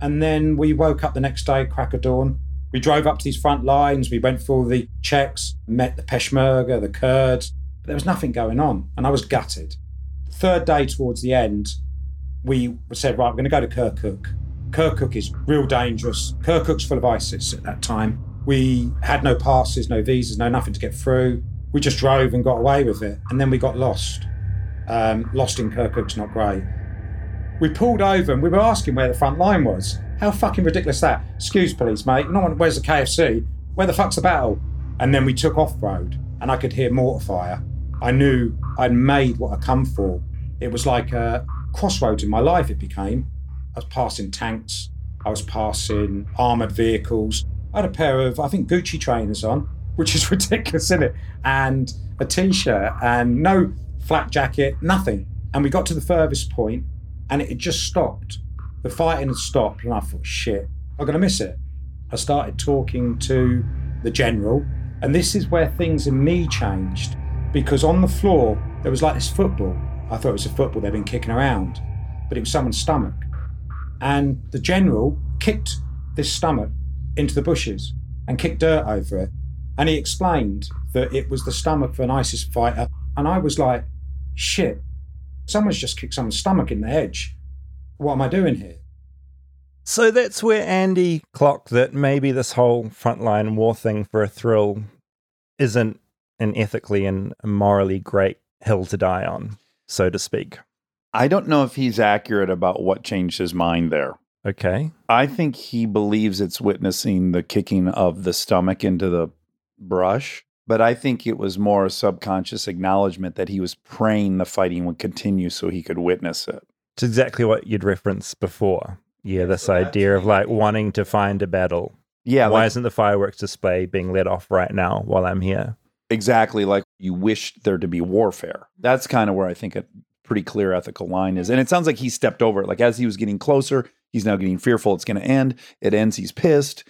And then we woke up the next day, crack of dawn. We drove up to these front lines. We went through the checks, met the Peshmerga, the Kurds. But there was nothing going on, and I was gutted. Third day towards the end, we said, right, we're going to go to Kirkuk. Kirkuk is real dangerous. Kirkuk's full of ISIS at that time. We had no passes, no visas, no nothing to get through. We just drove and got away with it. And then we got lost. Um, lost in Kirkuk's not great. We pulled over and we were asking where the front line was. How fucking ridiculous that? Excuse police, mate. No one, where's the KFC? Where the fuck's the battle? And then we took off road and I could hear mortar fire. I knew I'd made what I come for. It was like a crossroads in my life, it became. I was passing tanks, I was passing armoured vehicles. I had a pair of, I think, Gucci trainers on, which is ridiculous, isn't it? And a t shirt and no flak jacket, nothing. And we got to the furthest point and it had just stopped. The fighting had stopped, and I thought, shit, I'm going to miss it. I started talking to the general, and this is where things in me changed because on the floor there was like this football. I thought it was a football they'd been kicking around, but it was someone's stomach. And the general kicked this stomach into the bushes and kicked dirt over it. And he explained that it was the stomach of an ISIS fighter. And I was like, shit, someone's just kicked someone's stomach in the hedge. What am I doing here? So that's where Andy clocked that maybe this whole frontline war thing for a thrill isn't an ethically and morally great hill to die on, so to speak. I don't know if he's accurate about what changed his mind there. Okay. I think he believes it's witnessing the kicking of the stomach into the brush, but I think it was more a subconscious acknowledgement that he was praying the fighting would continue so he could witness it. It's exactly what you'd referenced before. Yeah, this idea of like wanting to find a battle. Yeah, Why like, isn't the fireworks display being let off right now while I'm here? exactly like you wish there to be warfare. That's kind of where I think a pretty clear ethical line is. And it sounds like he stepped over it. Like as he was getting closer, he's now getting fearful it's going to end. It ends, he's pissed.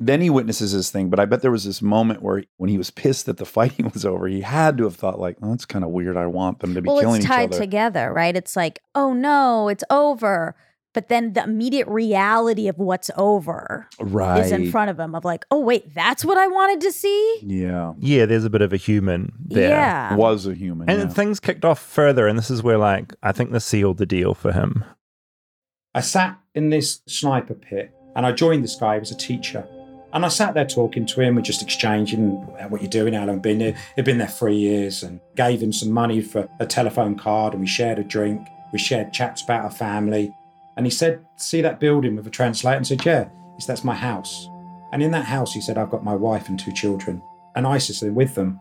Then he witnesses this thing, but I bet there was this moment where when he was pissed that the fighting was over, he had to have thought like, oh, "That's kind of weird. I want them to be well, killing it's each tied other." together, right? It's like, oh no, it's over. But then the immediate reality of what's over right. is in front of him of like, oh wait, that's what I wanted to see? Yeah. Yeah, there's a bit of a human there. Yeah. Was a human. And yeah. things kicked off further, and this is where, like, I think this sealed the deal for him. I sat in this sniper pit and I joined this guy, he was a teacher. And I sat there talking to him, we're just exchanging what you're doing, how long been there. He'd been there three years and gave him some money for a telephone card and we shared a drink. We shared chats about our family. And he said, See that building with a translator? And said, Yeah. He said, That's my house. And in that house, he said, I've got my wife and two children. And ISIS are with them.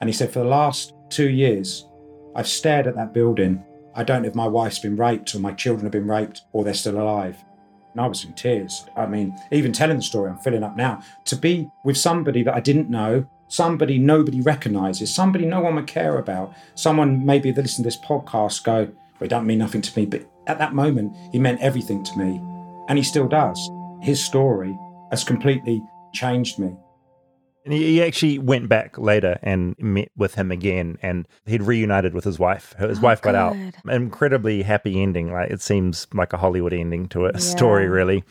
And he said, For the last two years, I've stared at that building. I don't know if my wife's been raped or my children have been raped or they're still alive. And I was in tears. I mean, even telling the story, I'm filling up now. To be with somebody that I didn't know, somebody nobody recognizes, somebody no one would care about, someone maybe that listen to this podcast go, well, it don't mean nothing to me. But at that moment, he meant everything to me. And he still does. His story has completely changed me. And he he actually went back later and met with him again, and he'd reunited with his wife. His Oh, wife got out. good. Incredibly happy ending. Like it seems like a Hollywood ending to a story, really.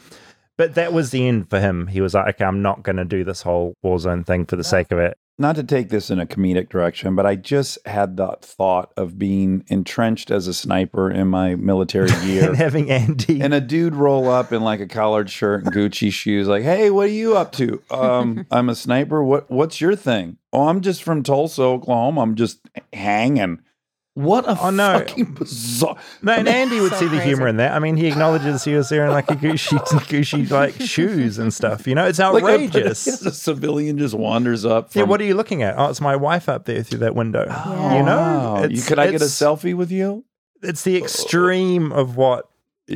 But that was the end for him. He was like, okay, I'm not going to do this whole war zone thing for the oh. sake of it. Not to take this in a comedic direction, but I just had that thought of being entrenched as a sniper in my military gear and having Andy. and a dude roll up in like a collared shirt and Gucci shoes, like, "Hey, what are you up to?" Um, I'm a sniper. What What's your thing? Oh, I'm just from Tulsa, Oklahoma. I'm just hanging. What a Oh, no. fucking bizarre. No, and Andy would So see the humor in that. I mean, he acknowledges he was there in like a Gucci, Gucci like shoes and stuff. You know, it's Like a- outrageous. a, civilian just wanders up. yeah, what are you looking at? Oh, it's my wife up there through that window. Yeah. You know, Wow. You- could I get a selfie with you? It's the uh, extreme of what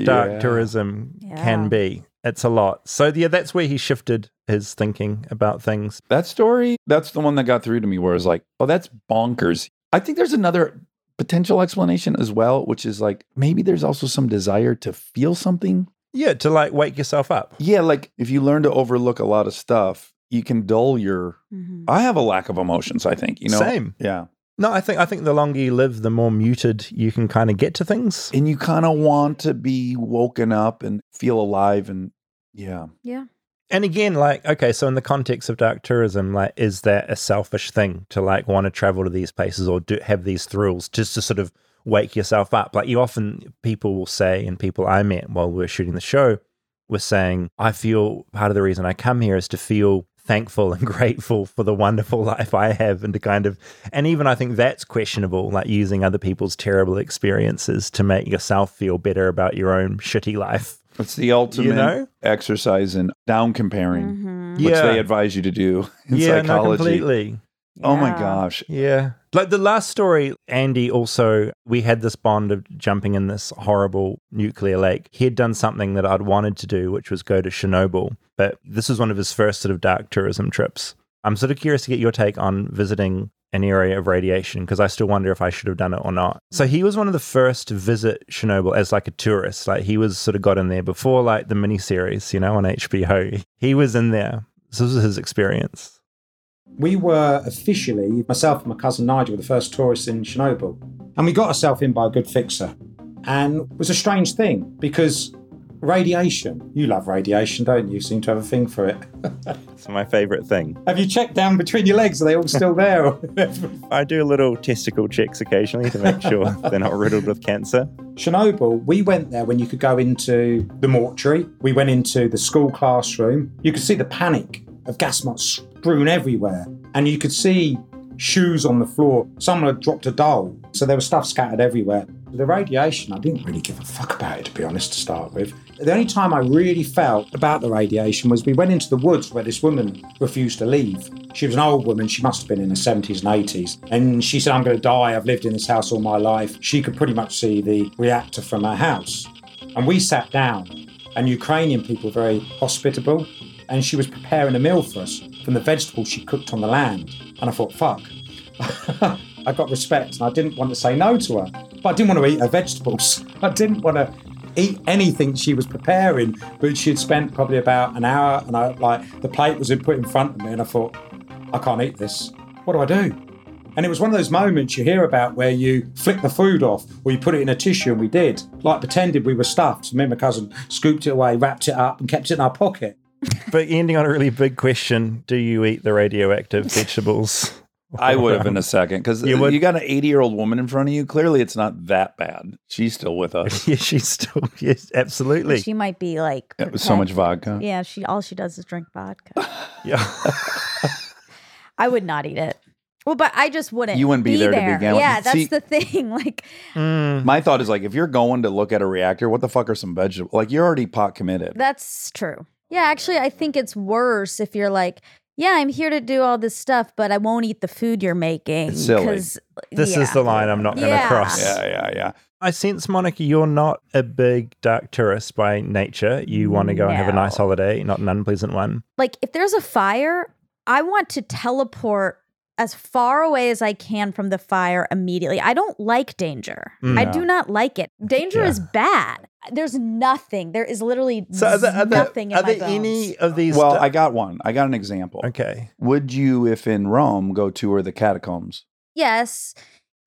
dark Yeah. tourism Yeah. can be. It's a lot. So yeah, that's where he shifted his thinking about things. That story, that's the one that got through to me where it's like, oh, that's bonkers. I think there's another potential explanation as well, which is like maybe there's also some desire to feel something. Yeah, to like wake yourself up. Yeah, like if you learn to overlook a lot of stuff, you can dull your. Mhm. I have a lack of emotions, I think, you know? Same. Yeah. No, I think I think the longer you live, the more muted you can kind of get to things. And you kind of want to be woken up and feel alive. And yeah. Yeah. And again, like, okay, so in the context of dark tourism, like, is that a selfish thing to like want to travel to these places or do have these thrills just to sort of wake yourself up? Like, you often, people will say, and people I met while we were shooting the show were saying, I feel part of the reason I come here is to feel thankful and grateful for the wonderful life I have and to kind of, and even I think that's questionable, like using other people's terrible experiences to make yourself feel better about your own shitty life. It's the ultimate know? exercise in down comparing, Mhm. which they advise you to do in yeah, no, psychology. completely. Oh my gosh. Yeah. Like the last story, Andy also, we had this bond of jumping in this horrible nuclear lake. He had done something that I'd wanted to do, which was go to Chernobyl. But this was one of his first sort of dark tourism trips. I'm sort of curious to get your take on visiting an area of radiation because I still wonder if I should have done it or not. So he was one of the first to visit Chernobyl as like a tourist. Like he was sort of got in there before like the miniseries, you know, on HBO. He was in there. So this was his experience. We were officially, myself and my cousin Nigel, were the first tourists in Chernobyl. And we got ourselves in by a good fixer. And it was a strange thing because Radiation. You love radiation, don't you? You seem to have a thing for it. It's my favorite thing. have you checked down between your legs? Are they all still there? I do little testicle checks occasionally to make sure they're not riddled with cancer. Chernobyl, we went there when you could go into the mortuary. We went into the school classroom. You could see the panic of gas masks strewn everywhere. And you could see shoes on the floor. Someone had dropped a doll. So there was stuff scattered everywhere. The radiation, I didn't really give a fuck about it, to be honest, to start with. The only time I really felt about the radiation was we went into the woods where this woman refused to leave. She was an old woman, she must have been in her 70s and 80s. And she said, I'm going to die, I've lived in this house all my life. She could pretty much see the reactor from her house. And we sat down, and Ukrainian people were very hospitable. And she was preparing a meal for us from the vegetables she cooked on the land. And I thought, fuck. I got respect and I didn't want to say no to her. But I didn't want to eat her vegetables. I didn't want to eat anything she was preparing. But she'd spent probably about an hour and I like the plate was put in front of me and I thought, I can't eat this. What do I do? And it was one of those moments you hear about where you flick the food off or you put it in a tissue, and we did. Like pretended we were stuffed. Me and my cousin scooped it away, wrapped it up, and kept it in our pocket. But ending on a really big question do you eat the radioactive vegetables? I would have in a second because You you, got an 80 year old woman in front of you. Clearly, it's not that bad. She's still with us. yeah, she's still, yes, absolutely. She might be like It was so much vodka. Yeah, she all she does is drink vodka. Yeah. I would not eat it. Well, but I just wouldn't. You wouldn't be there to begin with. Yeah, that's See- the thing. Like, Mm, My thought is like, if you're going to look at a reactor, what the fuck are some vegetables? Like, you're already pot committed. that's true. Yeah, actually, I think it's worse if you're like, yeah, I'm here to do all this stuff, but I won't eat the food you're making. It's silly. 'cause- this is the line I'm not going to Yeah. cross. yeah, yeah, yeah. I sense, Monica, you're not a big dark tourist by nature. You want to go and have a nice holiday, not an unpleasant one. Like, if there's a fire, I want to teleport as far away as I can from the fire immediately. I don't like danger. Mm. I do not like it. Danger Yeah. is bad. There's nothing. There is literally So, are there, are there, nothing in are my there any of these? Well, stu- I got one. I got an example. okay. Would you, if in Rome, go tour the catacombs? yes,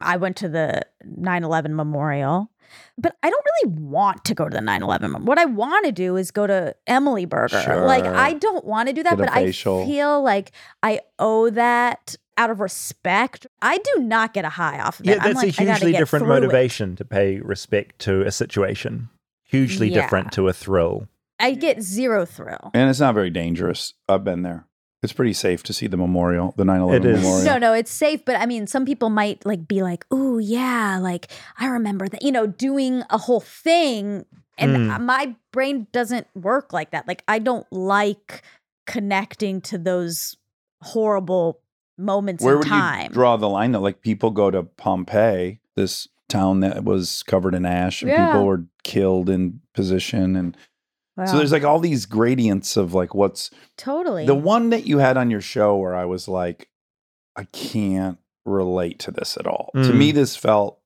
I went to the 9 11 memorial, but I don't really want to go to the 9 11 memorial. What I want to do is go to Umami Burger. Like, I don't want to do that, Get but I feel like I owe that out of respect. I do not get a high off of it. Yeah, I'm that's like, a I gotta hugely different through it. motivation to pay respect to a situation. Hugely Yeah. different to a thrill. I get zero thrill. And it's not very dangerous. I've been there. It's pretty safe to see the memorial, the 9 11 memorial. No, no, it's safe, but I mean, some people might like be like, oh, yeah, like I remember that," you know, doing a whole thing, and Mm. my brain doesn't work like that. Like, I don't like connecting to those horrible moments Where in would time. you draw the line? Though, like people go to Pompeii, this town that was covered in ash, and Yeah. people were killed in position, and Wow. so there's like all these gradients of like what's totally the one that you had on your show where I was like, I can't relate to this at all. To Mm. me, this felt.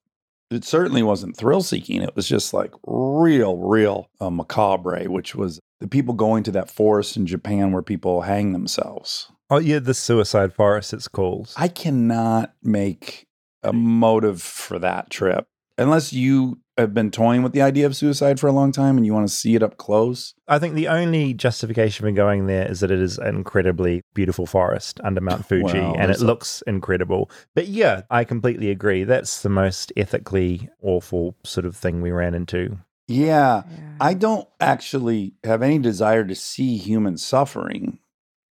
It certainly wasn't thrill seeking. It was just like real, real uh, macabre, which was the people going to that forest in Japan where people hang themselves. Oh, yeah, the suicide forest, it's called. I cannot make a motive for that trip unless you have been toying with the idea of suicide for a long time and you want to see it up close. I think the only justification for going there is that it is an incredibly beautiful forest under Mount Fuji Well, and it a- looks incredible. But yeah, I completely agree. That's the most ethically awful sort of thing we ran into. Yeah, I don't actually have any desire to see human suffering.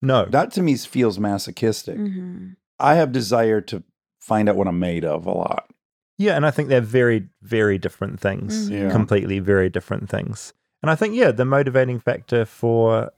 No. That to me feels masochistic. Mhm. I have desire to find out what I'm made of a lot. Yeah, and I think they're very, very different things. Mhm. Yeah. Completely very different things. And I think, yeah, the motivating factor for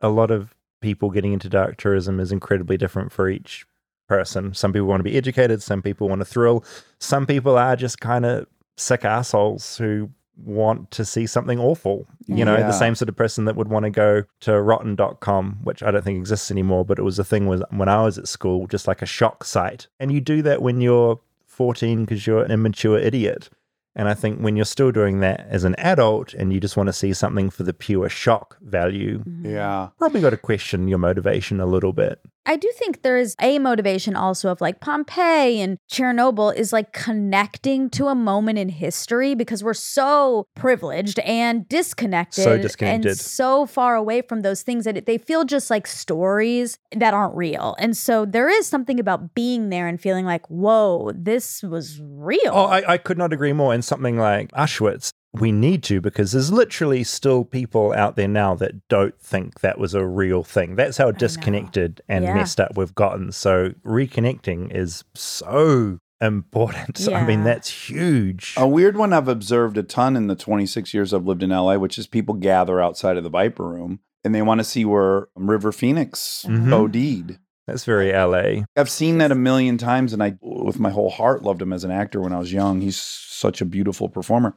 a lot of people getting into dark tourism is incredibly different for each person. Some people want to be educated, some people want to thrill, some people are just kind of sick assholes who want to see something awful. You know, Yeah. the same sort of person that would want to go to rotten.com, which I don't think exists anymore, but it was a thing was when I was at school, just like a shock site. And you do that when you're 14 because you're an immature idiot. And I think when you're still doing that as an adult and you just want to see something for the pure shock value, Mm-hmm. Yeah. probably got to question your motivation a little bit. I do think there is a motivation also of like Pompeii and Chernobyl is like connecting to a moment in history because we're so privileged and disconnected, So disconnected. and so far away from those things that it, they feel just like stories that aren't real. And so there is something about being there and feeling like, whoa, this was real. Oh, I, I could not agree more. In something like Auschwitz, we need to because there's literally still people out there now that don't think that was a real thing. That's how disconnected and Yeah. messed up we've gotten. So reconnecting is so important. I mean, that's huge. A weird one I've observed a ton in the 26 years I've lived in LA, which is people gather outside of the Viper Room and they want to see where River Phoenix Mhm. OD'd. That's very LA. I've seen that a million times, and I, with my whole heart, loved him as an actor when I was young. He's such a beautiful performer.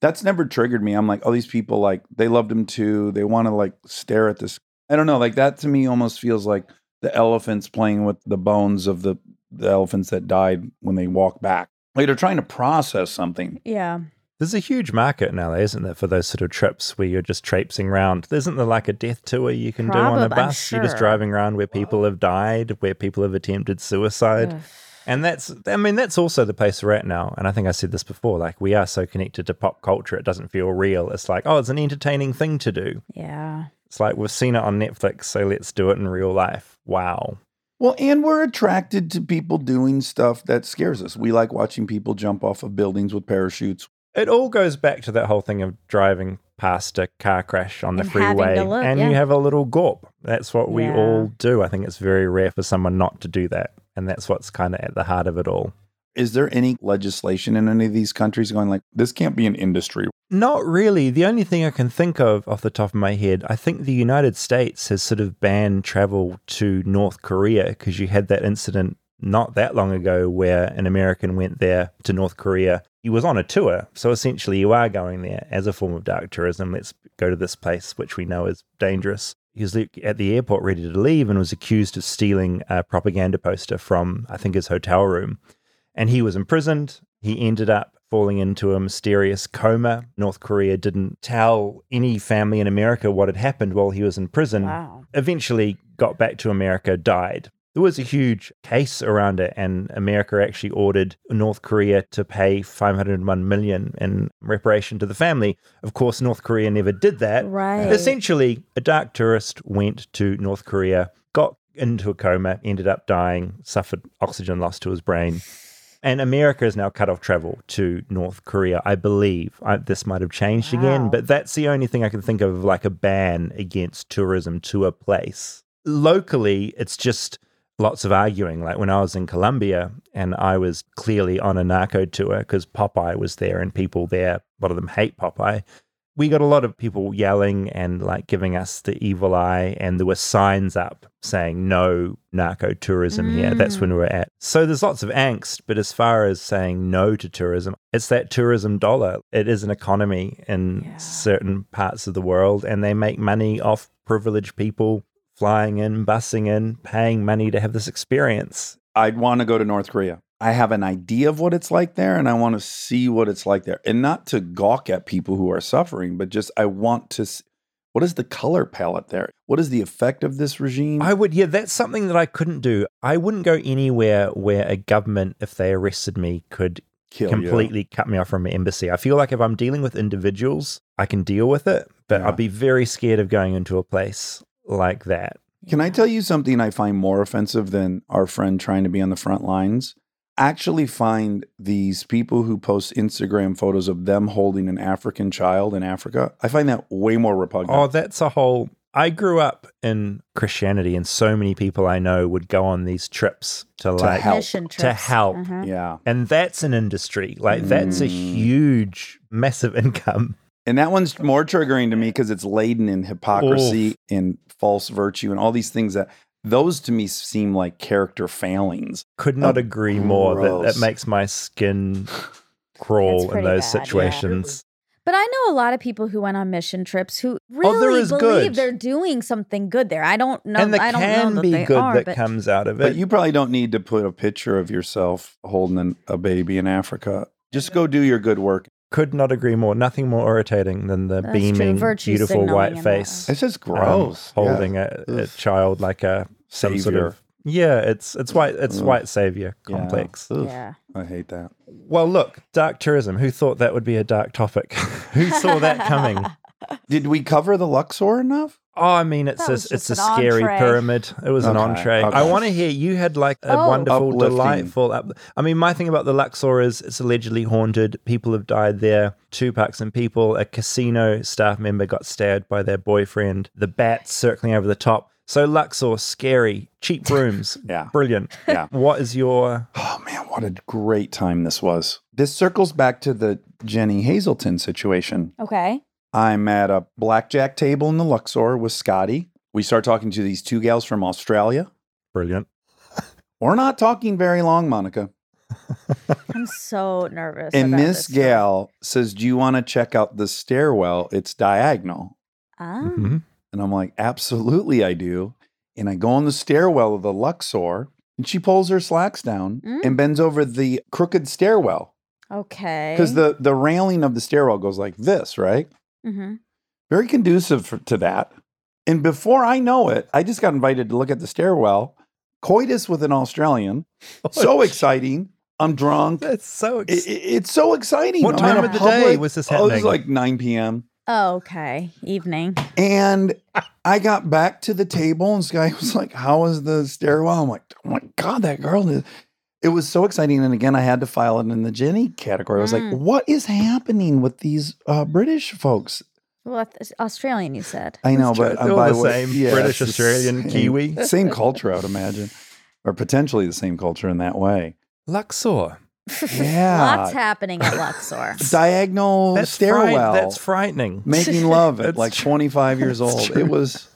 That's never triggered me. I'm like, oh, these people like they loved him too. They want to like stare at this. I don't know. Like that to me almost feels like the elephants playing with the bones of the the elephants that died when they walk back. Like they're trying to process something. yeah. There's a huge market in LA, isn't there, for those sort of trips where you're just traipsing around. Isn't there like a death tour you can do on a Probab- I'm bus? You're just driving around where people have died, where people have attempted suicide. Ugh. And that's, I mean, that's also the place we're at now. And I think I said this before like, we are so connected to pop culture, it doesn't feel real. It's like, oh, it's an entertaining thing to do. Yeah. It's like, we've seen it on Netflix, so let's do it in real life. Wow. Well, and we're attracted to people doing stuff that scares us. We like watching people jump off of buildings with parachutes. It all goes back to that whole thing of driving past a car crash on the And freeway look, and yeah. you have a little gawp. That's what we Yeah. all do. I think it's very rare for someone not to do that. And that's what's kind of at the heart of it all. Is there any legislation in any of these countries going like this can't be an industry? Not really. The only thing I can think of off the top of my head, I think the United States has sort of banned travel to North Korea because you had that incident not that long ago where an American went there to North Korea. He was on a tour. So essentially, you are going there as a form of dark tourism. Let's go to this place, which we know is dangerous. He was at the airport ready to leave and was accused of stealing a propaganda poster from, I think, his hotel room and he was imprisoned. He ended up falling into a mysterious coma. North Korea didn't tell any family in America what had happened while he was in prison. Wow. Eventually got back to America, died. There was a huge case around it, and America actually ordered North Korea to pay 501 million in reparation to the family. Of course, North Korea never did that. Right. Essentially, a dark tourist went to North Korea, got into a coma, ended up dying, suffered oxygen loss to his brain. And America has now cut off travel to North Korea, I believe. I, this might have changed again, but that's the only thing I can think of like a ban against tourism to a place. Locally, it's just lots of arguing. Like when I was in Colombia and I was clearly on a narco tour because Popeye was there and people there, a lot of them hate Popeye. We got a lot of people yelling and like giving us the evil eye, and there were signs up saying no narco tourism here. That's when we were at. So there's lots of angst, but as far as saying no to tourism, it's that tourism dollar. It is an economy in Yeah. certain parts of the world, and they make money off privileged people flying in, busing in, paying money to have this experience. I'd want to go to North Korea. I have an idea of what it's like there and I want to see what it's like there. And not to gawk at people who are suffering, but just I want to s- what is the color palette there? What is the effect of this regime? I would, yeah, that's something that I couldn't do. I wouldn't go anywhere where a government, if they arrested me, could Kill you. completely cut me off from an embassy. I feel like if I'm dealing with individuals, I can deal with it, but Yeah. I'd be very scared of going into a place like that. Can I tell you something I find more offensive than our friend trying to be on the front lines? Actually, find these people who post Instagram photos of them holding an African child in Africa. I find that way more repugnant. Oh, that's a whole. I grew up in Christianity, and so many people I know would go on these trips to, like help. Mission to trips. help. Mhm. yeah. And that's an industry. Like that's a Mm. huge, massive income. And that one's more triggering to me because it's laden in hypocrisy and false virtue and all these things that those to me seem like character failings. Could not Oh, agree more. That, that makes my skin crawl in those bad, yeah. situations. But I know a lot of people who went on mission trips who Oh, really is believe good. they're doing something good there. I don't know. and there I don't can know that be they good are, that but comes out of it. But you probably don't need to put a picture of yourself holding an, a baby in Africa. Just go do your good work. Could not agree more. Nothing more irritating than the That's beaming, beautiful white in that face. It's just um, gross. holding Yeah. a, a child like a some sort Savior. of yeah. It's it's white it's Ugh. white savior complex. Ugh, Yeah. I hate that. Well, look, dark tourism. Who thought that would be a dark topic? Who saw that coming? Did we cover the Luxor enough? Oh, I mean, it's That a, it's a scary entree. pyramid. It was an entree. okay. I want to hear you had like a Oh. wonderful, Uplifting. delightful. Up- I mean, my thing about the Luxor is it's allegedly haunted. People have died there. Two and people. A casino staff member got stabbed by their boyfriend. The bats circling over the top. So Luxor, scary, cheap rooms. Yeah. brilliant. Yeah. What is your? Oh man, what a great time this was. This circles back to the Jenny Hazelton situation. Okay. I'm at a blackjack table in the Luxor with Scotty. We start talking to these two gals from Australia. Brilliant. We're not talking very long, Monica. I'm so nervous. And about this this gal says, Do you want to check out the stairwell? It's diagonal. Ah. Mhm. And I'm like, Absolutely, I do. And I go on the stairwell of the Luxor, and she pulls her slacks down Mm. and bends over the crooked stairwell. Okay. Because the, the railing of the stairwell goes like this, right? Hmm Very conducive for, to that. And before I know it, I just got invited to look at the stairwell. Coitus with an Australian. So exciting. I'm drunk. That's so. I- Ex- I- it's so exciting. What I'm time a of the day was this Oh, it was like 9 p.m. Oh, okay. Evening. And I got back to the table, and this guy was like, How was the stairwell? I'm like, Oh my God, that girl is. It was so exciting. And again, I had to file it in the Jenny category. I was Mm. like, What is happening with these uh, British folks? Well, Australian, you said. I know, but They're all by the way- same, yeah, British, Australian, same- Kiwi. Same culture, I would imagine, or potentially the same culture in that way. Luxor. Yeah. Lots happening at Luxor. Diagonal That's stairwell. fright- that's frightening. making love at like 25 years old. true. It was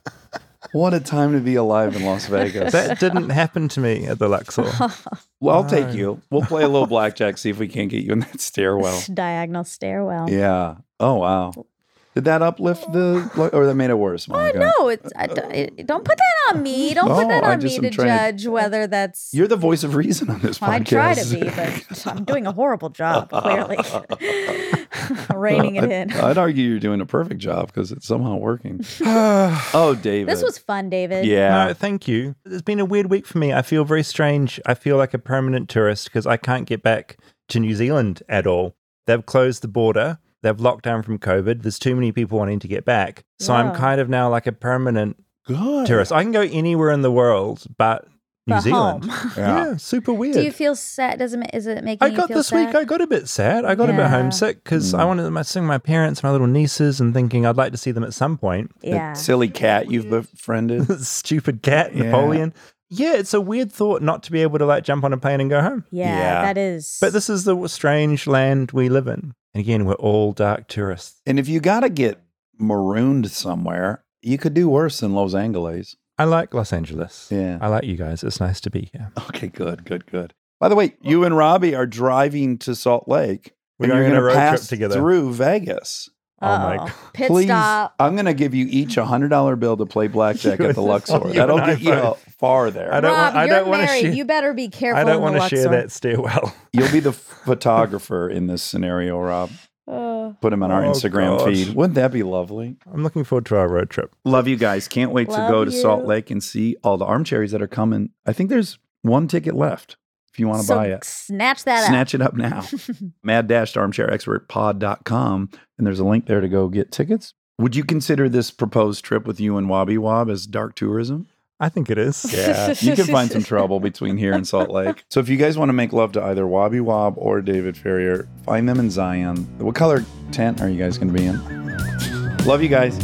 what a time to be alive in Las Vegas. That didn't happen to me at the Luxor. well, I'll take you. We'll play a little blackjack, see if we can't get you in that stairwell. Diagonal stairwell. Yeah. Oh wow. Did that uplift the or that made it worse? Uh, Monica? no, it's I, don't- it- don't put that on me. Don't No, put that on just me to trying to- judge whether that's. You're the voice of reason on this Well, I try to be, but I'm doing a horrible job. Clearly, reining it I'd- in. I'd argue you're doing a perfect job because it's somehow working. Oh, David. This was fun, David. yeah. No, thank you. It's been a weird week for me. I feel very strange. I feel like a permanent tourist because I can't get back to New Zealand at all. They've closed the border. They've locked down from COVID. There's too many people wanting to get back. So I'm kind of now like a permanent Good. tourist. I can go anywhere in the world but New But Zealand. Yeah. Yeah, super weird. Do you feel sad? Does it? ma- Is it making I you got feel this sad? week. I got a bit sad. I got a bit homesick because I Mm. wanted to see my parents, my little nieces, and thinking I'd like to see them at some point. That yeah. silly cat you've befriended. Stupid cat, Yeah. Napoleon. Yeah, it's a weird thought not to be able to like jump on a plane and go home. yeah, Yeah. that is. But this is the strange land we live in. And again, we're all dark tourists. and if you got to get marooned somewhere, you could do worse than Los Angeles. I like Los Angeles. Yeah. I like you guys. It's nice to be here. Okay, good, good, good. By the way, you and Robbie are driving to Salt Lake. We're and going you're on a gonna road trip pass together. through Vegas. Oh my God. Pit Please, stop. I'm going to give you each a hundred dollar bill to play blackjack at the Luxor. Oh, That'll get you both. Far there. I don't Rob, want- I you're don't wanna married. share- You better be careful. I don't want to share that stairwell. You'll be the photographer in this scenario, Rob. Uh, Put him on our Oh, Instagram God. feed. Wouldn't that be lovely? I'm looking forward to our road trip. Love you guys. Can't wait to Love go to Salt you. Lake and see all the armchairs that are coming. I think there's one ticket left if you want to so buy it. snatch that Snatch it up now. Mad dash armchair expert pod.com. And there's a link there to go get tickets. Would you consider this proposed trip with you and Wobby Wob as dark tourism? I think it is. Yeah, you can find some trouble between here and Salt Lake. So if you guys want to make love to either Wobby Wob or David Farrier, find them in Zion. What color tent are you guys going to be in? Love you guys.